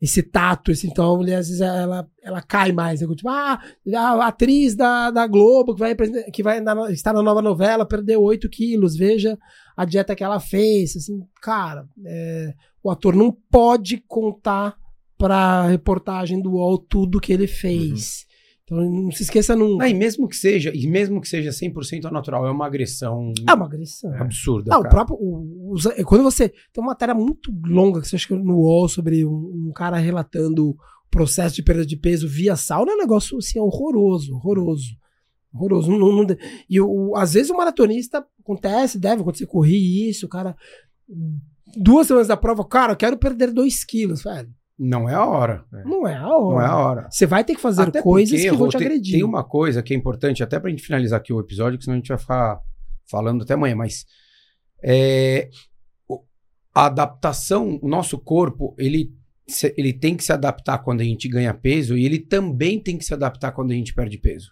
esse tato, esse, então a mulher às vezes ela, ela cai mais, né? tipo, ah, a atriz da, da Globo que vai, que vai na- estar na nova novela perdeu 8 quilos, veja a dieta que ela fez, assim, cara, é, o ator não pode contar pra reportagem do UOL tudo que ele fez. Então não se esqueça nunca. Não, e mesmo que seja, e mesmo que seja 100% natural, é uma agressão É uma agressão. absurda. Ah, o cara. próprio. o- os- quando você. Tem uma matéria muito longa que você acha que no UOL sobre um, um cara relatando o processo de perda de peso via sauna, é um negócio assim, horroroso, horroroso. Horroroso. Não, não- não e o, às vezes o maratonista acontece, deve acontecer, corri isso, o cara. Duas semanas da prova, cara, eu quero perder 2 quilos, velho. Não é a hora. Não é a hora. Não é a hora. Você vai ter que fazer Até coisas porque, que vão te tem- agredir. Tem uma coisa que é importante, até pra gente finalizar aqui o episódio, que senão a gente vai ficar falando até amanhã, mas é, a adaptação, o nosso corpo, ele, se- ele tem que se adaptar quando a gente ganha peso e ele também tem que se adaptar quando a gente perde peso.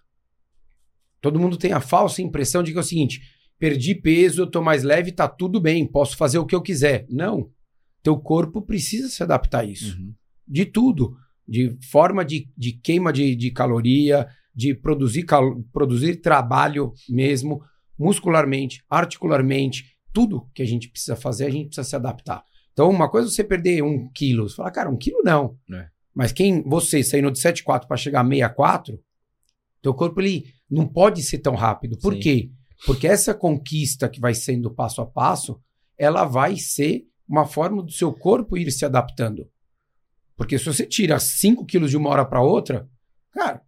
Todo mundo tem a falsa impressão de que é o seguinte: perdi peso, eu tô mais leve, tá tudo bem, posso fazer o que eu quiser. Não. Teu corpo precisa se adaptar a isso Uhum. de tudo, de forma de, de queima de, de caloria, de produzir, produzir trabalho mesmo, muscularmente, articularmente, tudo que a gente precisa fazer, a gente precisa se adaptar. Então, uma coisa é você perder um quilo, você fala, cara, um quilo não. É. Mas quem, você saindo de 7,4 para chegar a 64, teu corpo ele não pode ser tão rápido. Por Sim. quê? Porque essa conquista que vai sendo passo a passo, ela vai ser uma forma do seu corpo ir se adaptando. Porque se você tira 5 quilos de uma hora para outra, cara,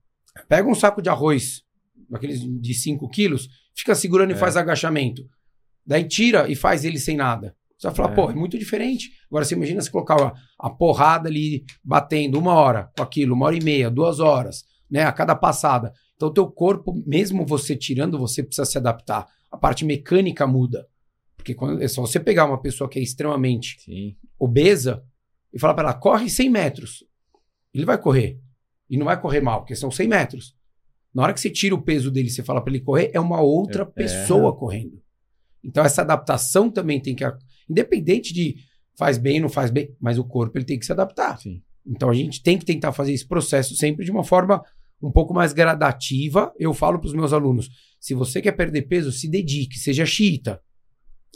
pega um saco de arroz, daqueles de 5 quilos, fica segurando e É. faz agachamento. Daí tira e faz ele sem nada. Você vai falar, É. pô, é muito diferente. Agora você imagina se colocar a, a porrada ali batendo uma hora com aquilo, uma hora e meia, duas horas, né? A cada passada. Então, o teu corpo, mesmo você tirando, você precisa se adaptar. A parte mecânica muda. Porque quando, é só você pegar uma pessoa que é extremamente Sim. obesa e falar para ela, corre 100 metros. Ele vai correr. E não vai correr mal, porque são 100 metros. Na hora que você tira o peso dele e você fala para ele correr, é uma outra É. pessoa correndo. Então essa adaptação também tem que... Independente de faz bem, não faz bem, mas o corpo ele tem que se adaptar. Sim. Então a gente tem que tentar fazer esse processo sempre de uma forma um pouco mais gradativa. Eu falo para os meus alunos, se você quer perder peso, se dedique, seja xiita.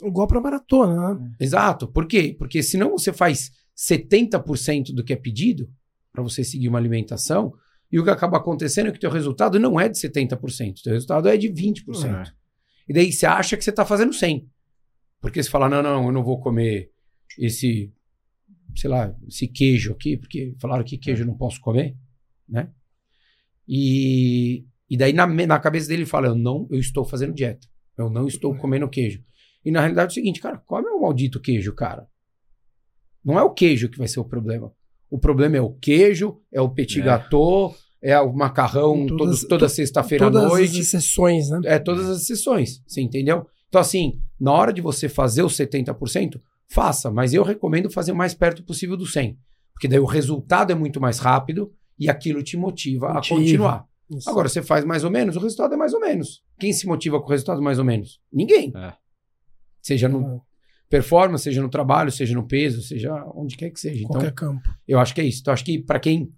Igual pra maratona, né? Exato. Por quê? Porque senão você faz 70% do que é pedido para você seguir uma alimentação e o que acaba acontecendo é que o teu resultado não é de 70%, o teu resultado é de 20%. É. E daí você acha que você está fazendo 100. Porque você fala, não, não, eu não vou comer esse, sei lá, esse queijo aqui, porque falaram que queijo eu não posso comer, né? E, e daí na, na cabeça dele ele fala, eu não, eu estou fazendo dieta. Eu não estou comendo queijo. E na realidade é o seguinte, cara, come o maldito queijo, cara. Não é o queijo que vai ser o problema. O problema é o queijo, é o petit É. gâteau, é o macarrão Todas- todo- toda sexta-feira à Todas noite. as exceções, né? É, todas as sessões, você entendeu? Então, assim, na hora de você fazer os 70%, faça, mas eu recomendo fazer o mais perto possível do 100%. Porque daí o resultado é muito mais rápido e aquilo te motiva, Motiva. a continuar. Isso. Agora, você faz mais ou menos, o resultado é mais ou menos. Quem se motiva com o resultado mais ou menos? Ninguém. É. Seja no performance, seja no trabalho, seja no peso, seja onde quer que seja. Então, Qualquer campo. eu acho que é isso. Então, acho que para quem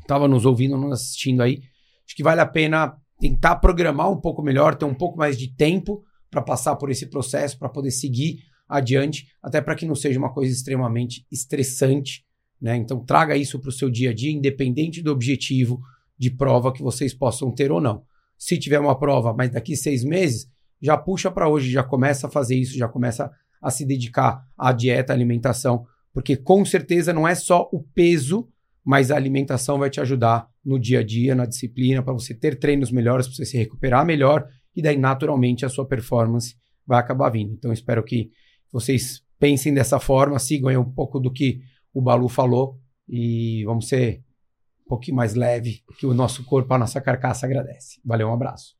estava nos ouvindo, nos assistindo aí, acho que vale a pena tentar programar um pouco melhor, ter um pouco mais de tempo para passar por esse processo, para poder seguir adiante, até para que não seja uma coisa extremamente estressante, né? Então, traga isso para o seu dia a dia, independente do objetivo de prova que vocês possam ter ou não. Se tiver uma prova, mas daqui seis meses, já puxa para hoje, já começa a fazer isso, já começa a se dedicar à dieta, à alimentação, porque com certeza não é só o peso, mas a alimentação vai te ajudar no dia a dia, na disciplina, para você ter treinos melhores, para você se recuperar melhor, e daí naturalmente a sua performance vai acabar vindo. Então espero que vocês pensem dessa forma, sigam aí um pouco do que o Balu falou e vamos ser um pouquinho mais leve que o nosso corpo, a nossa carcaça agradece. Valeu, um abraço.